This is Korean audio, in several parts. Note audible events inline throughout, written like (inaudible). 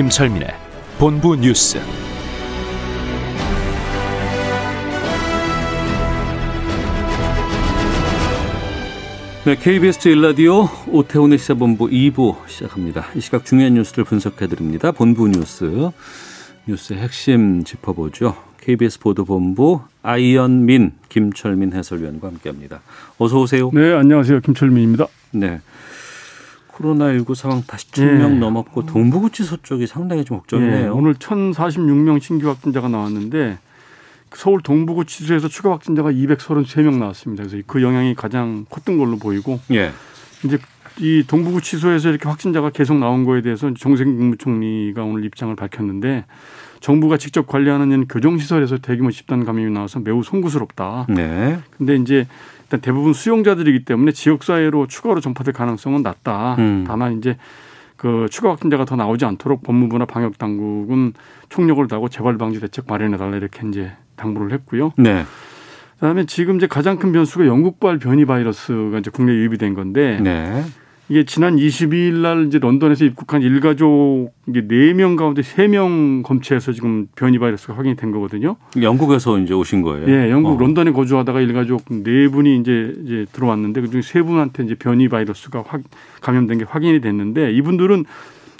김철민의 본부 뉴스. 네, KBS 일라디오 오태훈의 시사본부 2부 시작합니다. 이 시각 중요한 뉴스를 분석해 드립니다. 본부 뉴스, 뉴스의 핵심 짚어보죠. KBS 보도본부 아이언민, 김철민 해설위원과 함께합니다. 어서 오세요. 네, 안녕하세요. 김철민입니다. 네. 코로나19 상황 다시 1000명 네. 넘었고 동부구치소 쪽이 상당히 좀 걱정이네요. 예, 오늘 1046명 신규 확진자가 나왔는데 서울 동부구치소에서 추가 확진자가 233명 나왔습니다. 그래서 그 영향이 가장 컸던 걸로 보이고 예. 이제 이 동부구치소에서 이렇게 확진자가 계속 나온 거에 대해서 정세균 국무총리가 오늘 입장을 밝혔는데 정부가 직접 관리하는 교정시설에서 대규모 집단 감염이 나와서 매우 송구스럽다. 네. 근데 이제 일단 대부분 수용자들이기 때문에 지역사회로 추가로 전파될 가능성은 낮다. 음. 다만 이제 그 추가 확진자가 더 나오지 않도록 법무부나 방역 당국은 총력을 다하고 재발 방지 대책 마련해 달라 이렇게 이제 당부를 했고요. 네. 그다음에 지금 이제 가장 큰 변수가 영국발 변이 바이러스가 이제 국내에 유입이 된 건데 네. 이게 지난 22일 날 이제 런던에서 입국한 일가족 이게 4명 가운데 3명 검체해서 지금 변이 바이러스가 확인이 된 거거든요. 영국에서 이제 오신 거예요. 예, 영국 어. 런던에 거주하다가 일가족 네 분이 이제 이제 들어왔는데 그중에 세 분한테 이제 변이 바이러스가 확 감염된 게 확인이 됐는데 이분들은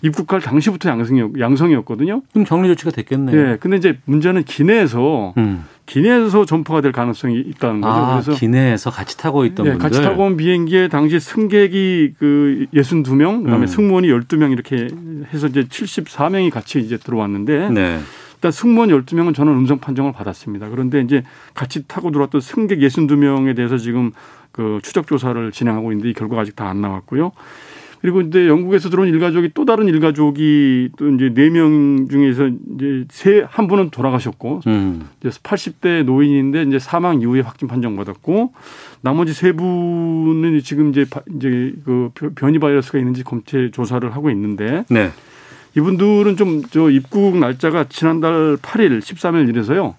입국할 당시부터 양성이었, 양성이었거든요. 그럼 격리 조치가 됐겠네요. 예, 근데 이제 문제는 기내에서 음. 기내에서 전파가 될 가능성이 있다는 거죠. 아, 그래서 기내에서 같이 타고 있던 예, 분들. 같이 타고 온 비행기에 당시 승객이 그 62명, 그다음에 음. 승무원이 12명 이렇게 해서 이제 74명이 같이 이제 들어왔는데 네. 일단 승무원 12명은 저는 음성 판정을 받았습니다. 그런데 이제 같이 타고 들어왔던 승객 62명에 대해서 지금 그 추적 조사를 진행하고 있는데 이 결과가 아직 다 안 나왔고요. 그리고 이제 영국에서 들어온 일가족이 또 다른 일가족이 또 이제 네 명 중에서 이제 세 한 분은 돌아가셨고 음. 이제 80대 노인인데 이제 사망 이후에 확진 판정 받았고 나머지 세 분은 지금 이제 바- 이제 그 변이 바이러스가 있는지 검체 조사를 하고 있는데 네. 이분들은 좀 저 입국 날짜가 지난달 8일, 13일 이래서요.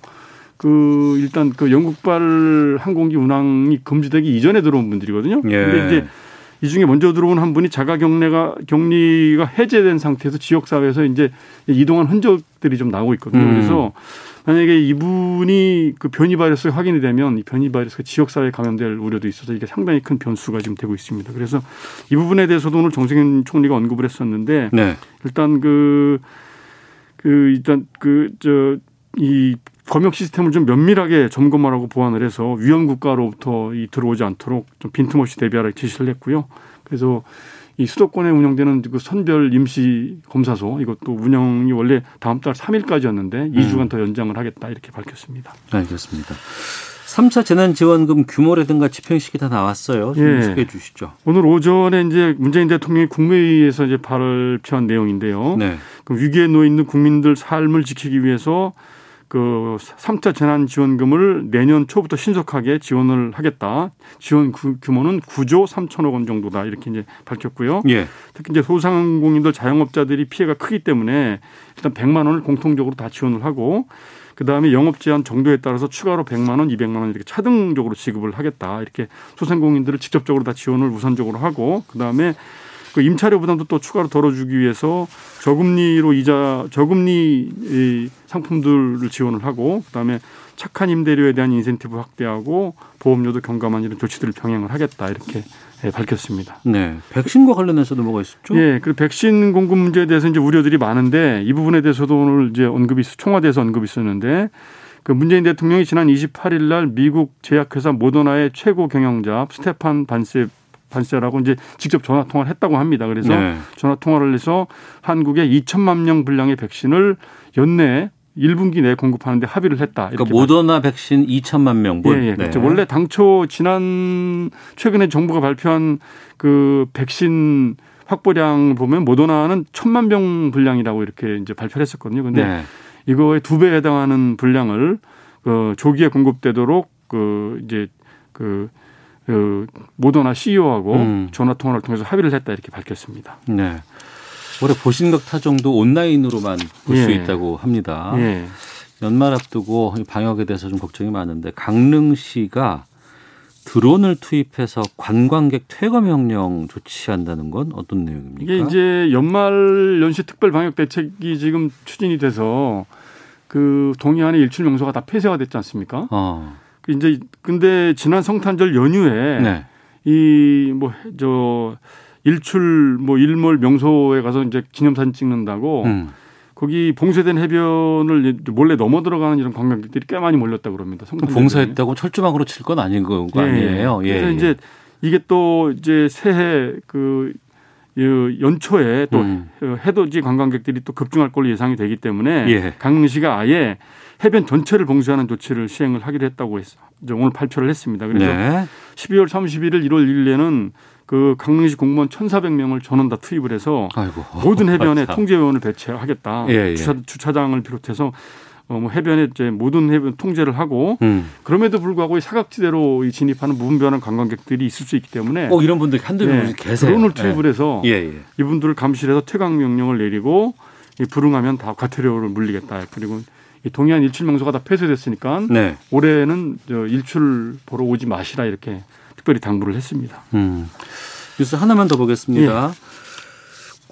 그 일단 그 영국발 항공기 운항이 금지되기 이전에 들어온 분들이거든요. 예. 근데 이제 이 중에 먼저 들어온 한 분이 자가 격리가 격리가 해제된 상태에서 지역 사회에서 이제 이동한 흔적들이 좀 나오고 있거든요. 음. 그래서 만약에 이분이 그 변이 바이러스 가 확인이 되면 이 변이 바이러스가 지역 사회에 감염될 우려도 있어서 이게 상당히 큰 변수가 지금 되고 있습니다. 그래서 이 부분에 대해서도 오늘 정세균 총리가 언급을 했었는데 네. 일단 그, 그, 일단 그, 저, 이 검역 시스템을 좀 면밀하게 점검하라고 보완을 해서 위험 국가로부터 이 들어오지 않도록 좀 빈틈없이 대비하라 지시를 했고요. 그래서 이 수도권에 운영되는 그 선별 임시 검사소 이것도 운영이 원래 다음 달 3일까지였는데 2주간 더 연장을 하겠다 이렇게 밝혔습니다. 알겠습니다. 3차 재난지원금 규모라든가 집행식이 다 나왔어요. 좀 예. 소개해 주시죠. 오늘 오전에 이제 문재인 대통령이 국무회의에서 이제 발표한 내용인데요. 네. 그 위기에 놓여 있는 국민들 삶을 지키기 위해서 그 3차 재난지원금을 내년 초부터 신속하게 지원을 하겠다. 지원 구- 규모는 9조 3천억 원 정도다. 이렇게 이제 밝혔고요. 예. 특히 이제 소상공인들 자영업자들이 피해가 크기 때문에 일단 100만 원을 공통적으로 다 지원을 하고 그다음에 영업 제한 정도에 따라서 추가로 100만 원, 200만 원 이렇게 차등적으로 지급을 하겠다. 이렇게 소상공인들을 직접적으로 다 지원을 우선적으로 하고 그다음에 그 임차료 부담도 또 추가로 덜어주기 위해서 저금리로 이자 저금리 이 상품들을 지원을 하고 그다음에 착한 임대료에 대한 인센티브 확대하고 보험료도 경감한 이런 조치들을 병행을 하겠다 이렇게 예, 밝혔습니다. 네. 백신과 관련해서도 뭐가 있었죠? 예, 그리고 백신 공급 문제에 대해서 이제 우려들이 많은데 이 부분에 대해서도 오늘 이제 언급이 있- 청와대에서 언급이 있었는데 그 문재인 대통령이 지난 28일 날 미국 제약회사 모더나의 최고 경영자 스테판 반세 반세라고 이제 직접 전화 통화를 했다고 합니다. 그래서 네. 전화 통화를 해서 한국에 2천만 명 분량의 백신을 연내에 1분기 내에 공급하는데 합의를 했다. 그러니까 모더나 백신 2천만 명분. 예, 예. 그렇죠. 네. 원래 당초 지난 최근에 정부가 발표한 그 백신 확보량 보면 모더나는 천만 병 분량이라고 이렇게 이제 발표를 했었거든요. 근데 네. 이거의 두 배에 해당하는 분량을 그 조기에 공급되도록 그 이제 그, 그 모더나 CEO하고 음. 전화 통화를 통해서 합의를 했다 이렇게 밝혔습니다. 네. 올해 보신각 타정도 온라인으로만 볼수 예. 있다고 합니다. 예. 연말 앞두고 방역에 대해서 좀 걱정이 많은데 강릉시가 드론을 투입해서 관광객 퇴거 명령 조치한다는 건 어떤 내용입니까? 이게 이제 연말 연시 특별 방역 대책이 지금 추진이 돼서 그 동해안의 일출 명소가 다 폐쇄가 됐지 않습니까? 어. 그 이제 근데 지난 성탄절 연휴에 네. 이뭐 저 일출 뭐 일몰 명소에 가서 이제 기념사진 찍는다고 음. 거기 봉쇄된 해변을 몰래 넘어 들어가는 이런 관광객들이 꽤 많이 몰렸다 고 그럽니다. 봉쇄했다고 철조망으로 칠 건 아닌 거 예. 아니에요. 예. 그래서 예. 이제 이게 또 이제 새해 그 연초에 또 음. 해돋이 관광객들이 또 급증할 걸로 예상이 되기 때문에 예. 강릉시가 아예 해변 전체를 봉쇄하는 조치를 시행을 하기로 했다고 했, 오늘 발표를 했습니다. 그래서 네. 12월 31일, 1월 1일에는 그 강릉시 공무원 1,400명을 전원 다 투입을 해서 아이고. 모든 해변에 (laughs) 통제요원을 배치하겠다. 예, 예. 주차, 주차장을 비롯해서 어, 뭐 해변에 이제 모든 해변 통제를 하고 음. 그럼에도 불구하고 사각지대로 진입하는 무분별한 관광객들이 있을 수 있기 때문에 어, 이런 분들 한두 명 네, 계세요. 드론을 투입을 예. 해서 예, 예. 이분들을 감시해서 퇴강 명령을 내리고 이 불응하면 다 과태료를 물리겠다. 그리고 이 동해안 일출 명소가 다 폐쇄됐으니까 네. 올해는 저 일출 보러 오지 마시라 이렇게 특별히 당부를 했습니다. 음. 뉴스 하나만 더 보겠습니다. 예.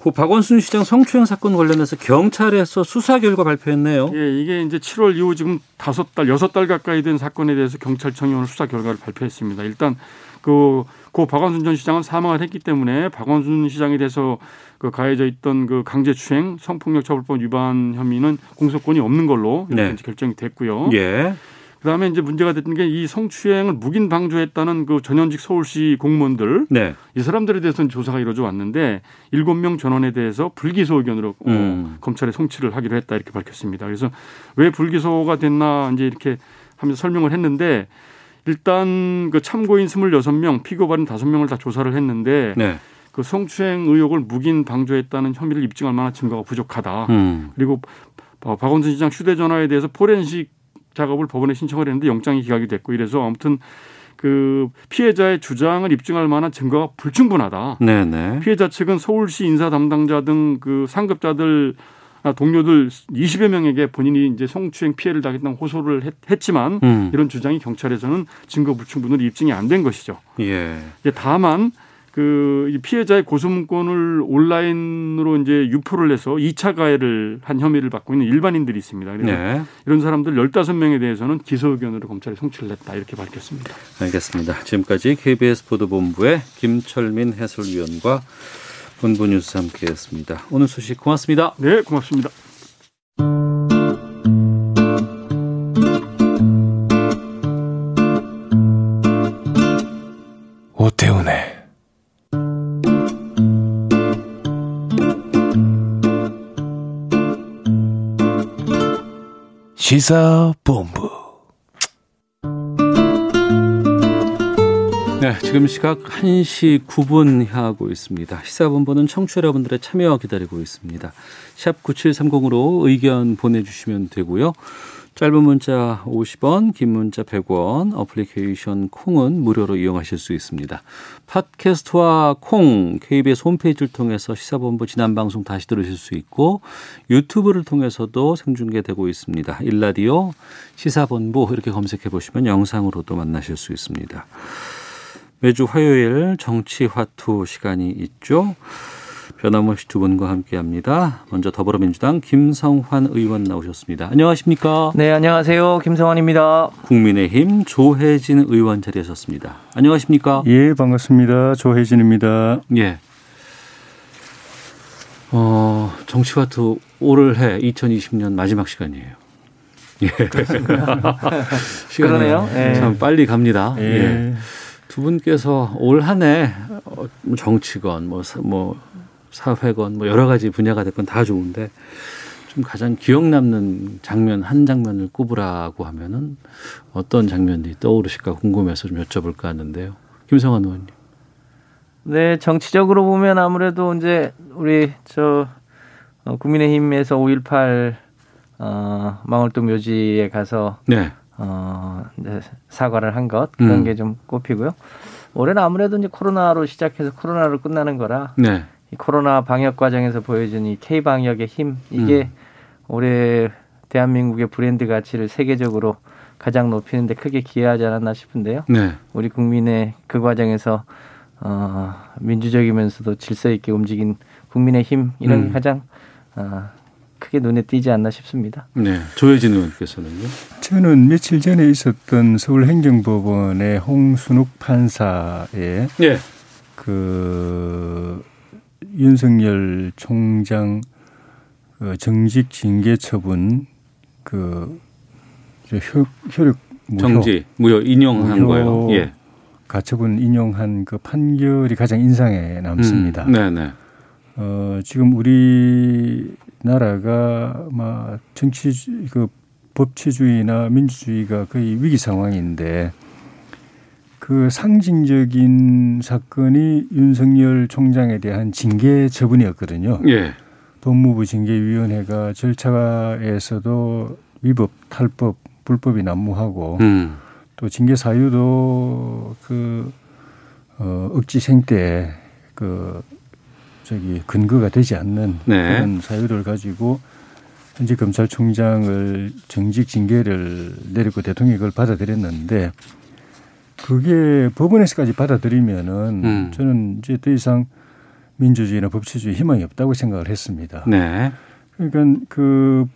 고 박원순 시장 성추행 사건 관련해서 경찰에서 수사 결과 발표했네요. 예, 이게 이제 7월 이후 지금 다섯 달, 여섯 달 가까이 된 사건에 대해서 경찰청이 오늘 수사 결과를 발표했습니다. 일단 그, 고 박원순 전 시장은 사망을 했기 때문에 박원순 시장에 대해서 그 가해져 있던 그 강제추행 성폭력 처벌법 위반 혐의는 공소권이 없는 걸로 이렇게 네. 결정이 됐고요. 예. 그다음에 이제 문제가 됐던 게 이 성추행을 묵인 방조했다는 그 전현직 서울시 공무원들 네. 이 사람들에 대해서는 조사가 이루어져 왔는데 일곱 명 전원에 대해서 불기소 의견으로 어, 음. 어, 검찰에 송치를 하기로 했다 이렇게 밝혔습니다. 그래서 왜 불기소가 됐나 이제 이렇게 하면서 설명을 했는데 일단 그 참고인 스물여섯 명 피고 발인 다섯 명을다 조사를 했는데 네. 그 성추행 의혹을 묵인 방조했다는 혐의를 입증할 만한 증거가 부족하다. 음. 그리고 박원순 시장 휴대전화에 대해서 포렌식 작업을 법원에 신청을 했는데 영장이 기각이 됐고 이래서 아무튼 그 피해자의 주장을 입증할 만한 증거가 불충분하다. 네네. 피해자 측은 서울시 인사 담당자 등 그 상급자들 아, 동료들 20여 명에게 본인이 이제 성추행 피해를 당했다는 호소를 했, 지만 음. 이런 주장이 경찰에서는 증거 불충분으로 입증이 안 된 것이죠. 예. 다만 그 피해자의 고소 문건을 온라인으로 이제 유포를 해서 2차 가해를 한 혐의를 받고 있는 일반인들이 있습니다. 그래서 네. 이런 사람들 15명에 대해서는 기소 의견으로 검찰에 송치를 했다 이렇게 밝혔습니다. 알겠습니다. 지금까지 KBS 보도본부의 김철민 해설위원과 본부 뉴스 함께했습니다. 오늘 소식 고맙습니다. 네, 고맙습니다. 오태훈 시사본부. 네, 지금 시각 1시 9분 향하고 있습니다. 시사본부는 청취자 여러분들의 참여 기다리고 있습니다. 샵 9730으로 의견 보내주시면 되고요. 짧은 문자 50원, 긴 문자 100원, 어플리케이션 콩은 무료로 이용하실 수 있습니다. 팟캐스트와 콩, KBS 홈페이지를 통해서 시사본부 지난 방송 다시 들으실 수 있고 유튜브를 통해서도 생중계되고 있습니다. 일라디오 시사본부 이렇게 검색해 보시면 영상으로도 만나실 수 있습니다. 매주 화요일 정치화투 시간이 있죠. 변함없이 두 분과 함께합니다. 먼저 더불어민주당 김성환 의원 나오셨습니다. 안녕하십니까? 네, 안녕하세요. 김성환입니다. 국민의힘 조혜진 의원 자리하셨습니다. 안녕하십니까? 예, 반갑습니다. 조혜진입니다. 예. 어, 정치와트 올해 2020년 마지막 시간이에요. 예. (laughs) 그러네요. 예. 참 빨리 갑니다. 예. 예. 두 분께서 올 한해 어, 정치건 뭐, 뭐 사회건 뭐 여러 가지 분야가 됐건 다 좋은데 좀 가장 기억 남는 장면 한 장면을 꼽으라고 하면은 어떤 장면이 떠오르실까 궁금해서 좀 여쭤볼까 하는데요. 김성환 의원님. 네, 정치적으로 보면 아무래도 이제 우리 저 어, 국민의힘에서 5.18 어, 망월동 묘지에 가서 네. 어, 이제 사과를 한 것 그런 음. 게좀 꼽히고요. 올해는 아무래도 이제 코로나로 시작해서 코로나로 끝나는 거라 네. 이 코로나 방역 과정에서 보여준 이 K 방역의 힘 이게 음. 올해 대한민국의 브랜드 가치를 세계적으로 가장 높이는데 크게 기여하지 않았나 싶은데요. 네. 우리 국민의 그 과정에서 어, 민주적이면서도 질서 있게 움직인 국민의 힘 이런 게 음. 가장 어, 크게 눈에 띄지 않나 싶습니다. 네. 조혜진 의원께서는요. 저는 며칠 전에 있었던 서울행정법원의 홍순욱 판사의 네. 그 윤석열 총장 그 정직 징계 처분 그 효, 효력 무효 정지 무효 인용한 무효 거예요. 예. 가처분 인용한 그 판결이 가장 인상에 남습니다. 음, 네, 네. 어, 지금 우리나라가 막 정치 그 법치주의나 민주주의가 거의 위기 상황인데 그 상징적인 사건이 윤석열 총장에 대한 징계 처분이었거든요. 예. 법무부 징계위원회가 절차에서도 위법, 탈법, 불법이 난무하고 음. 또 징계 사유도 그 어, 억지 생때 그 저기 근거가 되지 않는 네. 그런 사유를 가지고 현재 검찰총장을 정직 징계를 내리고 대통령이 그걸 받아들였는데 그게 법원에서까지 받아들이면은 음. 저는 이제 더 이상 민주주의나 법치주의 희망이 없다고 생각을 했습니다. 네. 그러니까 그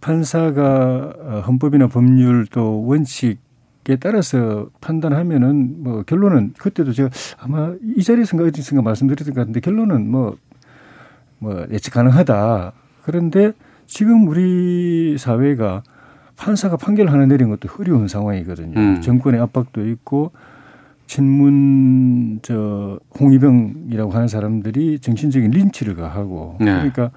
판사가 어, 헌법이나 법률 또 원칙에 따라서 판단하면은 뭐 결론은 그때도 제가 아마 이 자리에서인가 어디선가 말씀드렸던 것 같은데 결론은 뭐, 뭐 예측 가능하다. 그런데 지금 우리 사회가 판사가 판결 하나 내린 것도 어려운 상황이거든요. 음. 정권의 압박도 있고 친문 저 홍위병이라고 하는 사람들이 정신적인 린치를 가하고 네. 그러니까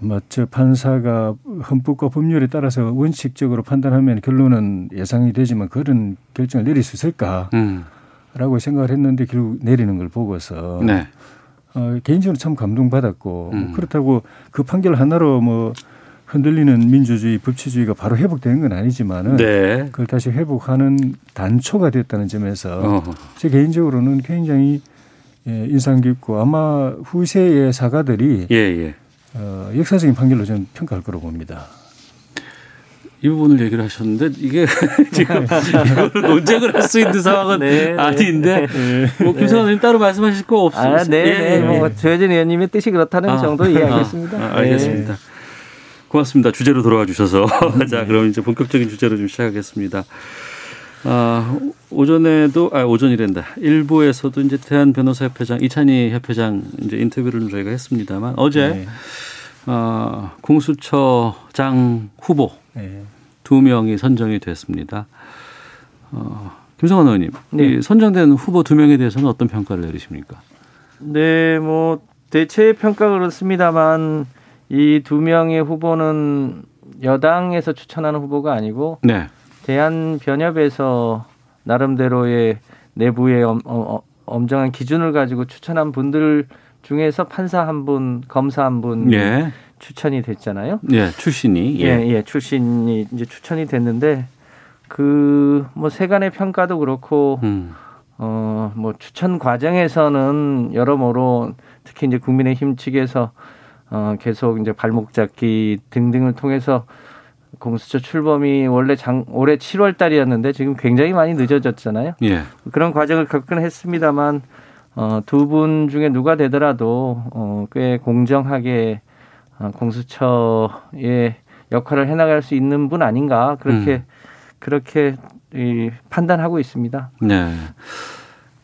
아마 저 판사가 헌법과 법률에 따라서 원칙적으로 판단하면 결론은 예상이 되지만 그런 결정을 내릴 수 있을까라고 음. 생각을 했는데 결국 내리는 걸 보고서 네. 어, 개인적으로 참 감동받았고 음. 뭐 그렇다고 그 판결 하나로 뭐 흔들리는 민주주의 법치주의가 바로 회복되는 건 아니지만은 네. 그걸 다시 회복하는 단초가 됐다는 점에서 어. 제 개인적으로는 굉장히 예, 인상 깊고 아마 후세의 사가들이 예, 예. 어, 역사적인 판결로 저는 평가할 거로 봅니다. 이 부분을 얘기를 하셨는데 이게 (laughs) 지금 이거를 논쟁을 할 수 있는 상황은 네, 네. 아닌데 뭐 김성환 의원님 따로 말씀하실 거 없으세요? 아, 네, 예, 네. 예. 뭐 조혜진 의원님의 뜻이 그렇다는 아, 정도 이해하겠습니다. 아, 아, 알겠습니다. 고맙습니다. 주제로 돌아와 주셔서. (laughs) (laughs) 자, 그럼 이제 본격적인 주제로 좀 시작하겠습니다. 아, 오전에도, 아, 오전이란다. 일부에서도 이제 대한 변호사협회장, 이찬희 협회장 이제 인터뷰를 좀 저희가 했습니다만 어제, 네. 아, 공수처장 후보 네. 두 명이 선정이 됐습니다. 어, 김성환 의원님, 네. 이 선정된 후보 두 명에 대해서는 어떤 평가를 내리십니까? 네, 뭐 대체 평가 그렇습니다만 이 두 명의 후보는 여당에서 추천하는 후보가 아니고 네. 대한 변협에서 나름대로의 내부의 엄, 어, 어, 엄정한 기준을 가지고 추천한 분들 중에서 판사 한 분, 검사 한분 예. 추천이 됐잖아요. 예, 출신이. 예, 예, 출신이 이제 추천이 됐는데 그 뭐 세간의 평가도 그렇고 음. 어, 뭐 추천 과정에서는 여러모로 특히 이제 국민의힘 측에서 어, 계속 이제 발목 잡기 등등을 통해서 공수처 출범이 원래 장, 올해 7월 달이었는데 지금 굉장히 많이 늦어졌잖아요. 예. 그런 과정을 겪긴 했습니다만 어, 두 분 중에 누가 되더라도 어, 꽤 공정하게 어, 공수처의 역할을 해나갈 수 있는 분 아닌가 그렇게 음. 그렇게 이, 판단하고 있습니다. 네.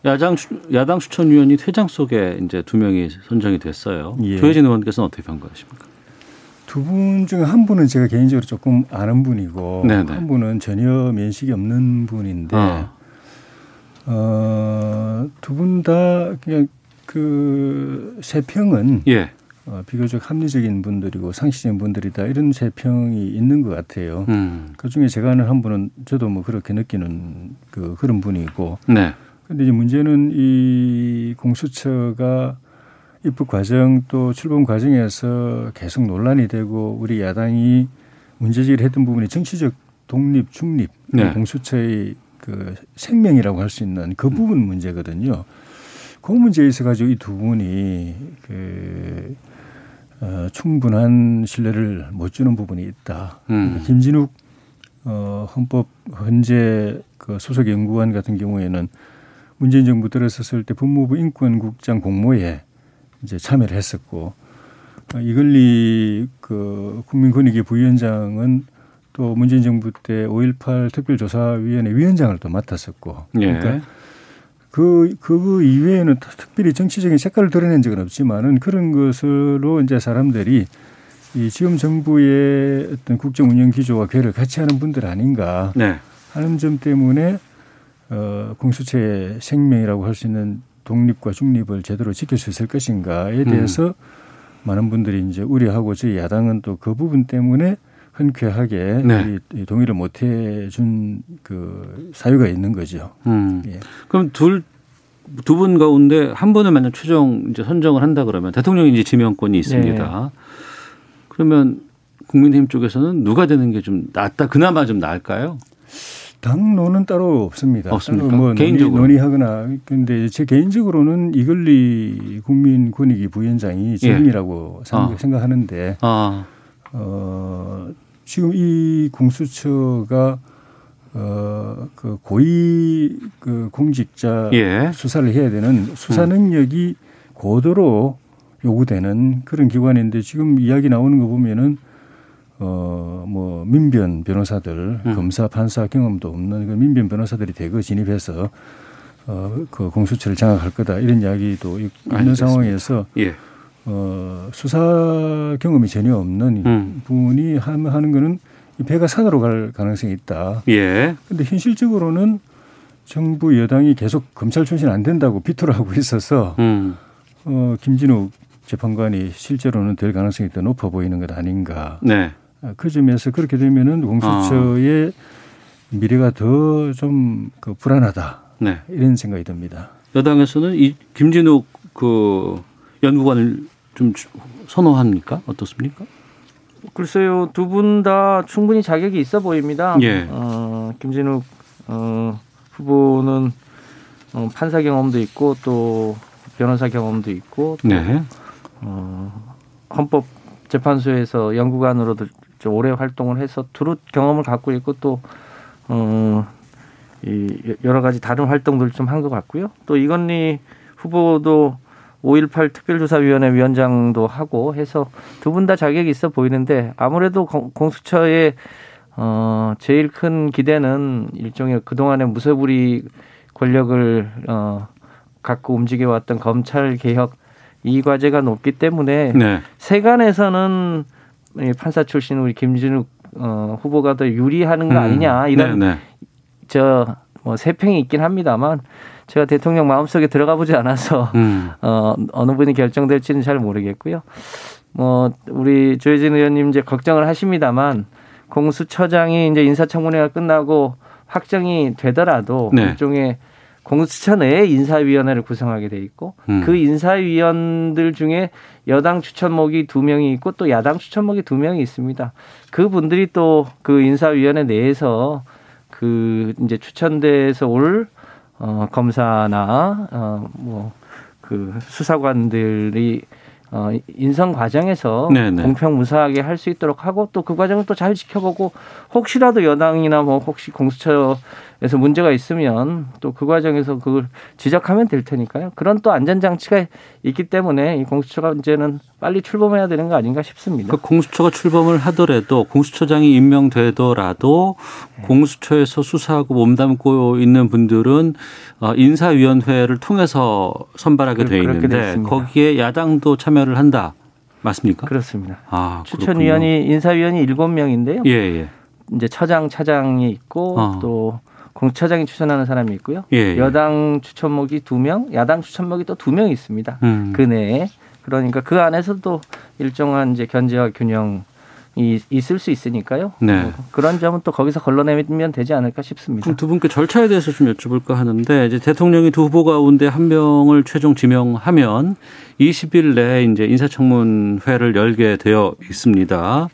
야당 추- 야당 추천위원이 퇴장 속에 이제 두 명이 선정이 됐어요. 예. 조혜진 의원께서는 어떻게 평가하십니까? 두 분 중에 한 분은 제가 개인적으로 조금 아는 분이고 네네. 한 분은 전혀 면식이 없는 분인데 어. 어, 두 분 다 그냥 그 세평은 예. 어, 비교적 합리적인 분들이고 상식적인 분들이다 이런 세 평이 있는 것 같아요. 음. 그 중에 제가 아는 한 분은 저도 뭐 그렇게 느끼는 그 그런 분이고. 네. 근데 이제 문제는 이 공수처가 입국 과정 또 출범 과정에서 계속 논란이 되고 우리 야당이 문제제기를 했던 부분이 정치적 독립, 중립, 네. 공수처의 그 생명이라고 할 수 있는 그 부분 문제거든요. 그 문제에 있어 가지고 이 두 분이 그 어, 충분한 신뢰를 못 주는 부분이 있다. 음. 김진욱 어, 헌법 헌재 그 소속 연구관 같은 경우에는 문재인 정부 들어섰을 때 법무부 인권국장 공모에 이제 참여를 했었고 어, 이글리 그 국민권익위 부위원장은 또 문재인 정부 때 5.18 특별조사위원회 위원장을 또 맡았었고 예. 그러니까 그, 그 이외에는 특별히 정치적인 색깔을 드러낸 적은 없지만은 그런 것으로 이제 사람들이 이 지금 정부의 어떤 국정 운영 기조와 괴를 같이 하는 분들 아닌가 네. 하는 점 때문에 어, 공수처의 생명이라고 할 수 있는 독립과 중립을 제대로 지킬 수 있을 것인가에 대해서 많은 분들이 이제 우려하고 저희 야당은 또 그 부분 때문에 흔쾌하게 네. 이- 이 동의를 못 해준 그 사유가 있는 거죠. 음. 예. 그럼 둘 두 분 가운데 한 분을 만약 최종 이제 선정을 한다 그러면 대통령이 이제 지명권이 있습니다. 그러면 국민의힘 쪽에서는 누가 되는 게 좀 낫다 그나마 좀 나을까요? 당론은 따로 없습니다. 없습니까? 뭐 개인적으로? 논의, 하거나 근데 제 개인적으로는 이글리 국민 권익위 부위원장이 지금이라고 아. 생각하는데 아, 어, 지금 이 공수처가 어, 그 고위 그 공직자 예. 수사를 해야 되는 수사 능력이 고도로 요구되는 그런 기관인데 지금 이야기 나오는 거 보면은 어, 뭐 민변 변호사들, 음. 검사, 판사 경험도 없는 그 민변 변호사들이 대거 진입해서 어, 그 공수처를 장악할 거다 이런 이야기도 있는 알겠습니다. 상황에서 예. 어, 수사 경험이 전혀 없는 음. 분이 함- 하는 거는 이 배가 산으로 갈 가능성이 있다. 예. 근데 현실적으로는 정부 여당이 계속 검찰 출신 안 된다고 비토를 하고 있어서 음. 어, 김진욱 재판관이 실제로는 될 가능성이 더 높아 보이는 것 아닌가. 네. 아, 그 점에서 그렇게 되면은 공수처의 미래가 더 좀 그 불안하다. 네. 이런 생각이 듭니다. 여당에서는 이 김진욱 그 연구관을 좀 주- 선호합니까? 어떻습니까? 글쎄요, 두 분 다 충분히 자격이 있어 보입니다. 예. 어, 김진욱 어, 후보는 어, 판사 경험도 있고 또 변호사 경험도 있고 또 네. 어, 헌법 재판소에서 연구관으로도 좀 오래 활동을 해서 두루 경험을 갖고 있고 또 어, 이 여러 가지 다른 활동들을 좀한 것 같고요. 또 이건희 후보도 5.18 특별조사위원회 위원장도 하고 해서 두 분 다 자격이 있어 보이는데 아무래도 공- 공수처의 어, 제일 큰 기대는 일종의 그동안의 무소불위 권력을 어, 갖고 움직여왔던 검찰 개혁 이 과제가 높기 때문에 네. 세간에서는 이 판사 출신 우리 김진욱 어, 후보가 더 유리하는 거 아니냐 이런 네, 네. 저뭐 세평이 있긴 합니다만 제가 대통령 마음속에 들어가 보지 않아서 음. (laughs) 어, 어느 분이 결정될지는 잘 모르겠고요. 뭐 우리 조혜진 의원님 이제 걱정을 하십니다만 공수처장이 이제 인사청문회가 끝나고 확정이 되더라도 네. 일종의 공수처 내에 인사위원회를 구성하게 돼 있고 음. 그 인사위원들 중에 여당 추천목이 두 명이 있고 또 야당 추천목이 두 명이 있습니다. 그 분들이 또 그 인사위원회 내에서 그 이제 추천돼서 올 어, 검사나 어 뭐그 수사관들이 어, 인선 과정에서 네네. 공평 무사하게 할 수 있도록 하고 또 그 과정을 또 잘 지켜보고 혹시라도 여당이나 뭐 혹시 공수처 에서 문제가 있으면 또 그 과정에서 그걸 지적하면 될 테니까요. 그런 또 안전장치가 있기 때문에 이 공수처가 이제는 빨리 출범해야 되는 거 아닌가 싶습니다. 그 공수처가 출범을 하더라도 공수처장이 임명되더라도 네. 공수처에서 수사하고 몸담고 있는 분들은 어, 인사위원회를 통해서 선발하게 그- 돼 있는데. 거기에 야당도 참여를 한다. 맞습니까? 그렇습니다. 아, 추천위원이 인사위원이 일곱 명인데요. 예, 예. 이제 처장, 차장이 있고 어. 또 공처장이 추천하는 사람이 있고요. 예, 예. 여당 추천목이 두 명, 야당 추천목이 또 두 명 있습니다. 음. 그 내에 그러니까 그 안에서도 일정한 이제 견제와 균형 이 있을 수 있으니까요. 네. 뭐 그런 점은 또 거기서 걸러내면 되지 않을까 싶습니다. 그럼 두 분께 절차에 대해서 좀 여쭤볼까 하는데 이제 대통령이 두 후보 가운데 한 명을 최종 지명하면 20일 내에 이제 인사청문회를 열게 되어 있습니다.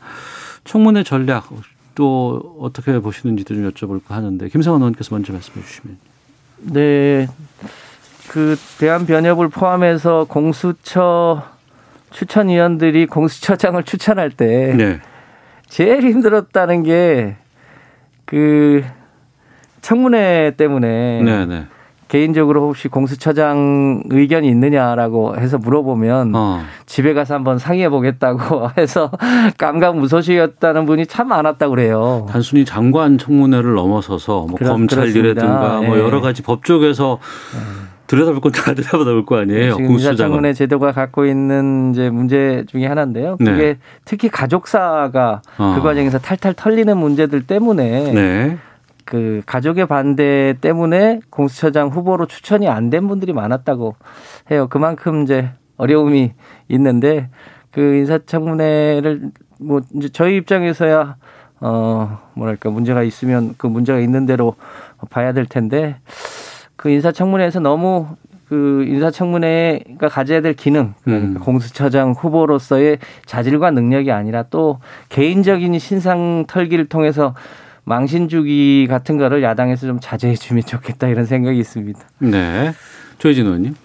청문회 전략 또 어떻게 보시는지도 좀 여쭤볼까 하는데 김성환 의원께서 먼저 말씀해 주시면. 네. 그 대한변협을 포함해서 공수처 추천위원들이 공수처장을 추천할 때 네. 제일 힘들었다는 게 그 청문회 때문에 네, 네. 개인적으로 혹시 공수처장 의견이 있느냐라고 해서 물어보면 어. 집에 가서 한번 상의해 보겠다고 (laughs) 해서 감감무소식이었다는 분이 참 많았다고 그래요. 단순히 장관 청문회를 넘어서서 뭐 그렇- 검찰. 일이라든가 뭐 예. 여러 가지 법 쪽에서 들여다볼 건 다 (laughs) 들여다볼 거 아니에요. 지금. 인사청문회 제도가 갖고 있는 이제 문제 중에 하나인데요. 그게 네. 특히 가족사가 어. 그 과정에서 탈탈 털리는 문제들 때문에 네. 그 가족의 반대 때문에 공수처장 후보로 추천이 안 된 분들이 많았다고 해요. 그만큼 이제 어려움이 있는데 그 인사청문회를 뭐 이제 저희 입장에서야 어 뭐랄까 문제가 있으면 그 문제가 있는 대로 봐야 될 텐데 그 인사청문회에서 너무 그 인사청문회가 가져야 될 기능 그러니까 음. 공수처장 후보로서의 자질과 능력이 아니라 또 개인적인 신상 털기를 통해서 망신 주기 같은 거를 야당에서 좀 자제해 주면 좋겠다 이런 생각이 있습니다. 네. 조혜진 의원님.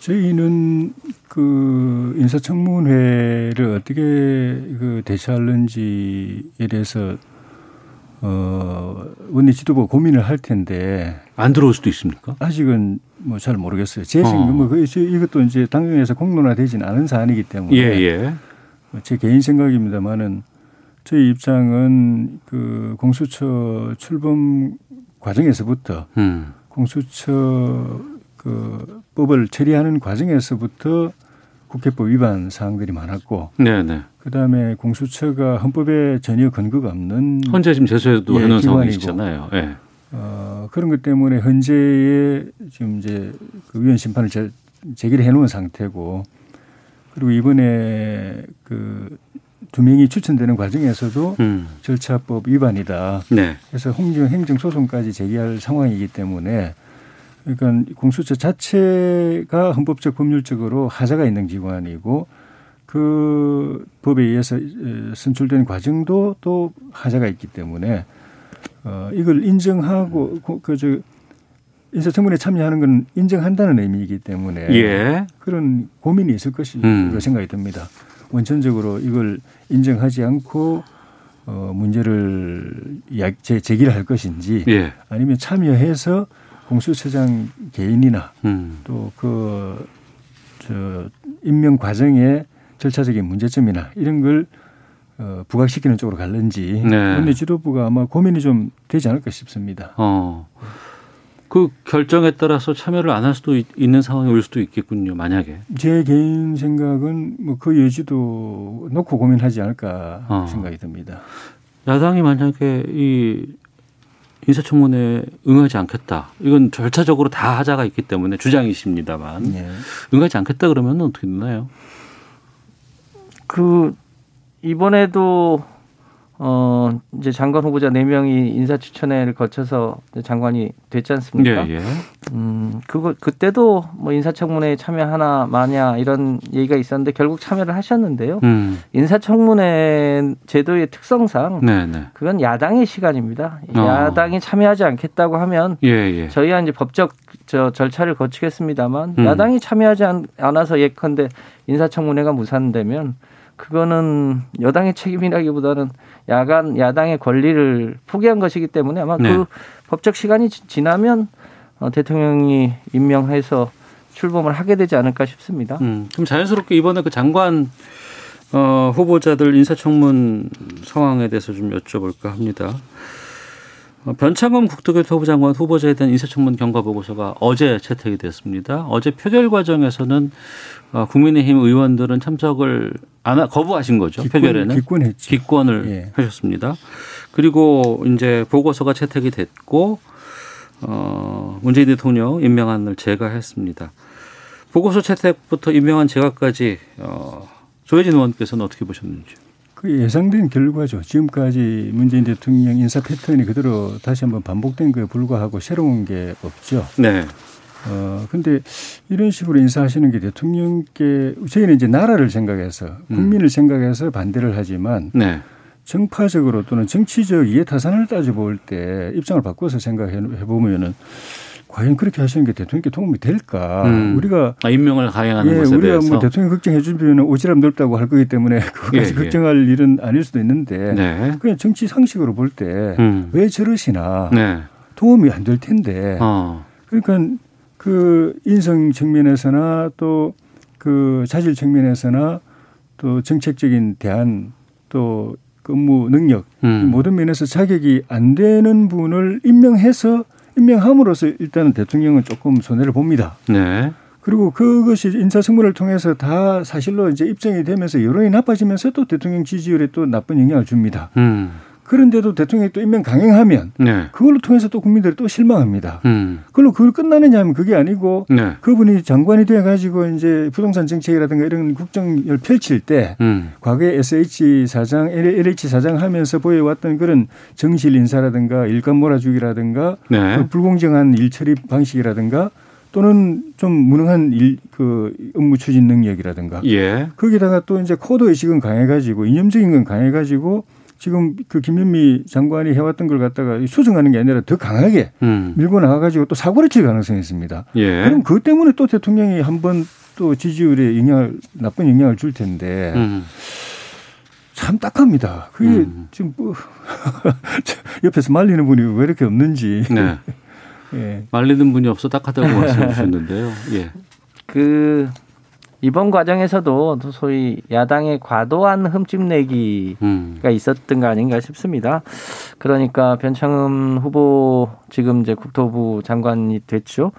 저희는 그 인사청문회를 어떻게 그 대처하는지에 대해서 어 원내 지도부 고민을 할 텐데 안 들어올 수도 있습니까? 아직은 뭐 잘 모르겠어요. 제 어. 생각 뭐 그- 이것도 이제 당정에서 공론화되지는 않은 사안이기 때문에 예, 예. 제 개인 생각입니다만은 저희 입장은 그 공수처 출범 과정에서부터 음. 공수처 그 법을 처리하는 과정에서부터 국회법 위반 사항들이 많았고 네, 네. 그다음에 공수처가 헌법에 전혀 근거가 없는 헌재 지금 제소에도 예, 해놓은 기관이고. 상황이시잖아요. 예. 어, 그런 것 때문에 현재의 지금 이제 그 위헌 심판을 제, 제기를 해놓은 상태고 그리고 이번에 그 두 명이 추천되는 과정에서도 음. 절차법 위반이다. 네. 그래서 홍정 행정 소송까지 제기할 상황이기 때문에 그러니까 공수처 자체가 헌법적 법률적으로 하자가 있는 기관이고 그 법에 의해서 에, 선출된 과정도 또 하자가 있기 때문에 어 이걸 인정하고 그저 인사청문회 참여하는 건 인정한다는 의미이기 때문에 예. 그런 고민이 있을 것이라고 음. 생각이 듭니다. 원천적으로 이걸 인정하지 않고 어 문제를 야- 제- 제기를 할 것인지 예. 아니면 참여해서 공수처장 개인이나 음. 또그 저 임명 과정의 절차적인 문제점이나 이런 걸 어, 부각시키는 쪽으로 갈는지 네. 원내 지도부가 아마 고민이 좀 되지 않을까 싶습니다. 어. 그 결정에 따라서 참여를 안 할 수도 있- 있는 상황이 올 수도 있겠군요. 만약에. 제 개인 생각은 뭐 그 여지도 놓고 고민하지 않을까 어. 생각이 듭니다. 야당이 만약에 이 인사청문회에 응하지 않겠다. 이건 절차적으로 다 하자가 있기 때문에 주장이십니다만 예. 응하지 않겠다 그러면 어떻게 되나요? 그 이번에도 어 이제 장관 후보자 네 명이 인사 추천회를 거쳐서 장관이 됐지 않습니까? 예, 예. 음 그거 그때도 뭐 인사청문회에 참여하나 마냐 이런 얘기가 있었는데 결국 참여를 하셨는데요. 음. 인사청문회 제도의 특성상 네, 네. 그건 야당의 시간입니다. 어. 야당이 참여하지 않겠다고 하면 예, 예. 저희가 이제 법적 저 절차를 거치겠습니다만 음. 야당이 참여하지 않, 않아서 예컨대 인사청문회가 무산되면 그거는 여당의 책임이라기보다는 야간 야당의 권리를 포기한 것이기 때문에 아마 네. 그 법적 시간이 지- 지나면 어, 대통령이 임명해서 출범을 하게 되지 않을까 싶습니다. 음, 그럼 자연스럽게 이번에 그 장관 어, 후보자들 인사청문 상황에 대해서 좀 여쭤볼까 합니다. 어, 변창흠 국토교통부 장관 후보자에 대한 인사청문 경과 보고서가 어제 채택이 됐습니다. 어제 표결 과정에서는 어, 국민의힘 의원들은 참석을 안 하, 거부하신 거죠. 표결에는 기권했죠. 기권을 예. 하셨습니다. 그리고 이제 보고서가 채택이 됐고 어, 문재인 대통령 임명안을 제거했습니다. 보고서 채택부터 임명한 제각까지 어, 조혜진 의원께서는 어떻게 보셨는지. 그 예상된 결과죠. 지금까지 문재인 대통령 인사 패턴이 그대로 다시 한번 반복된 거에 불과하고 새로운 게 없죠. 네. 어, 근데 이런 식으로 인사하시는 게 대통령께 저희는 이제 나라를 생각해서 국민을 생각해서 반대를 하지만 네. 정파적으로 또는 정치적 이해타산을 따져볼 때 입장을 바꿔서 생각해 보면은 과연 그렇게 하시는 게 대통령께 도움이 될까? 음. 우리가 아, 임명을 가행하는 예, 것에 우리가 대해서. 뭐 대통령 걱정해 주면 오지랖 넓다고 할 거기 때문에 (laughs) 그것까지 예, 예. 걱정할 일은 아닐 수도 있는데 네. 그냥 정치 상식으로 볼 때왜 음. 저러시나 네. 도움이 안 될 텐데 어. 그러니까 그 인성 측면에서나 또 그 자질 측면에서나 또 정책적인 대안 또 업무 능력 음. 모든 면에서 자격이 안 되는 분을 임명해서 임명함으로써 일단은 대통령은 조금 손해를 봅니다. 네. 그리고 그것이 인사청문회를 통해서 다 사실로 이제 입증이 되면서 여론이 나빠지면서 또 대통령 지지율에 또 나쁜 영향을 줍니다. 음. 그런데도 대통령이 또 임명 강행하면 네. 그걸로 통해서 또 국민들이 또 실망합니다. 음. 그걸로 그걸 끝나느냐 하면 그게 아니고 네. 그분이 장관이 돼 가지고 이제 부동산 정책이라든가 이런 국정을 펼칠 때 음. 과거에 SH 사장, LH 사장 하면서 보여왔던 그런 정실 인사라든가 일감 몰아주기라든가 네. 그 불공정한 일 처리 방식이라든가 또는 좀 무능한 일, 그 업무 추진 능력이라든가 예. 거기다가 또 이제 코드 의식은 강해가지고 이념적인 건 강해가지고 지금 그 김현미 장관이 해왔던 걸 갖다가 수정하는 게 아니라 더 강하게 음. 밀고 나가가지고 또 사고를 칠 가능성이 있습니다. 예. 그럼 그것 때문에 또 대통령이 한번 또 지지율에 영향을 나쁜 영향을 줄 텐데 음. 참 딱합니다. 그게 음. 지금 뭐 (laughs) 옆에서 말리는 분이 왜 이렇게 없는지. 네. (laughs) 예. 말리는 분이 없어 딱하다고 (laughs) 말씀해 주셨는데요. 예. 그 이번 과정에서도 또 소위 야당의 과도한 흠집내기가 음. 있었던 거 아닌가 싶습니다. 그러니까 변창흠 후보 지금 이제 국토부 장관이 됐죠.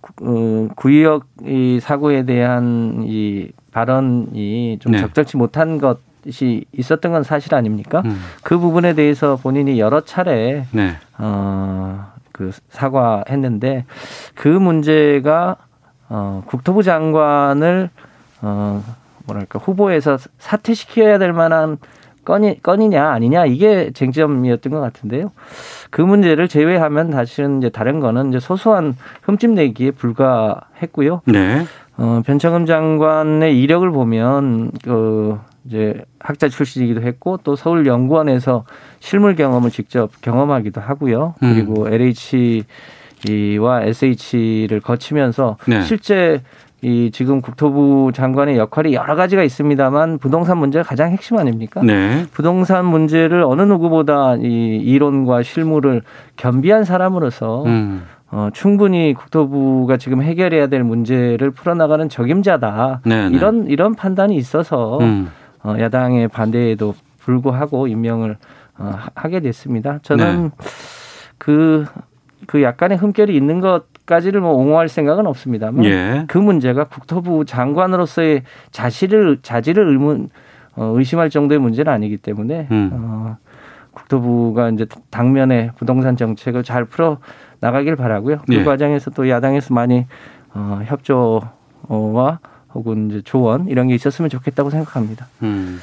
구- 어, 구의역 이 사고에 대한 이 발언이 좀 네. 적절치 못한 것 이 있었던 건 사실 아닙니까? 음. 그 부분에 대해서 본인이 여러 차례 네. 어, 그 사과했는데 그 문제가 어, 국토부 장관을 어, 뭐랄까 후보에서 사퇴시켜야 될 만한 건이 건이냐 아니냐 이게 쟁점이었던 것 같은데요. 그 문제를 제외하면 사실은 이제 다른 거는 이제 소소한 흠집내기에 불과했고요. 네. 어, 변창흠 장관의 이력을 보면 그 이제 학자 출신이기도 했고 또 서울 연구원에서 실물 경험을 직접 경험하기도 하고요. 음. 그리고 LH 와 SH를 거치면서 네. 실제 이 지금 국토부 장관의 역할이 여러 가지가 있습니다만 부동산 문제가 가장 핵심 아닙니까? 네. 부동산 문제를 어느 누구보다 이 이론과 실무를 겸비한 사람으로서 음. 어, 충분히 국토부가 지금 해결해야 될 문제를 풀어나가는 적임자다. 네, 네. 이런 이런 판단이 있어서 음. 어, 야당의 반대에도 불구하고 임명을 어, 하- 하게 됐습니다. 저는 네. 그, 그 약간의 흠결이 있는 것까지를 뭐 옹호할 생각은 없습니다만 예. 그 문제가 국토부 장관으로서의 자질을 자질을 의문 어, 의심할 정도의 문제는 아니기 때문에 음. 어, 국토부가 이제 당면에 부동산 정책을 잘 풀어 나가길 바라고요. 그 예. 과정에서 또 야당에서 많이 어, 협조와 혹은 이제 조언 이런 게 있었으면 좋겠다고 생각합니다. 음.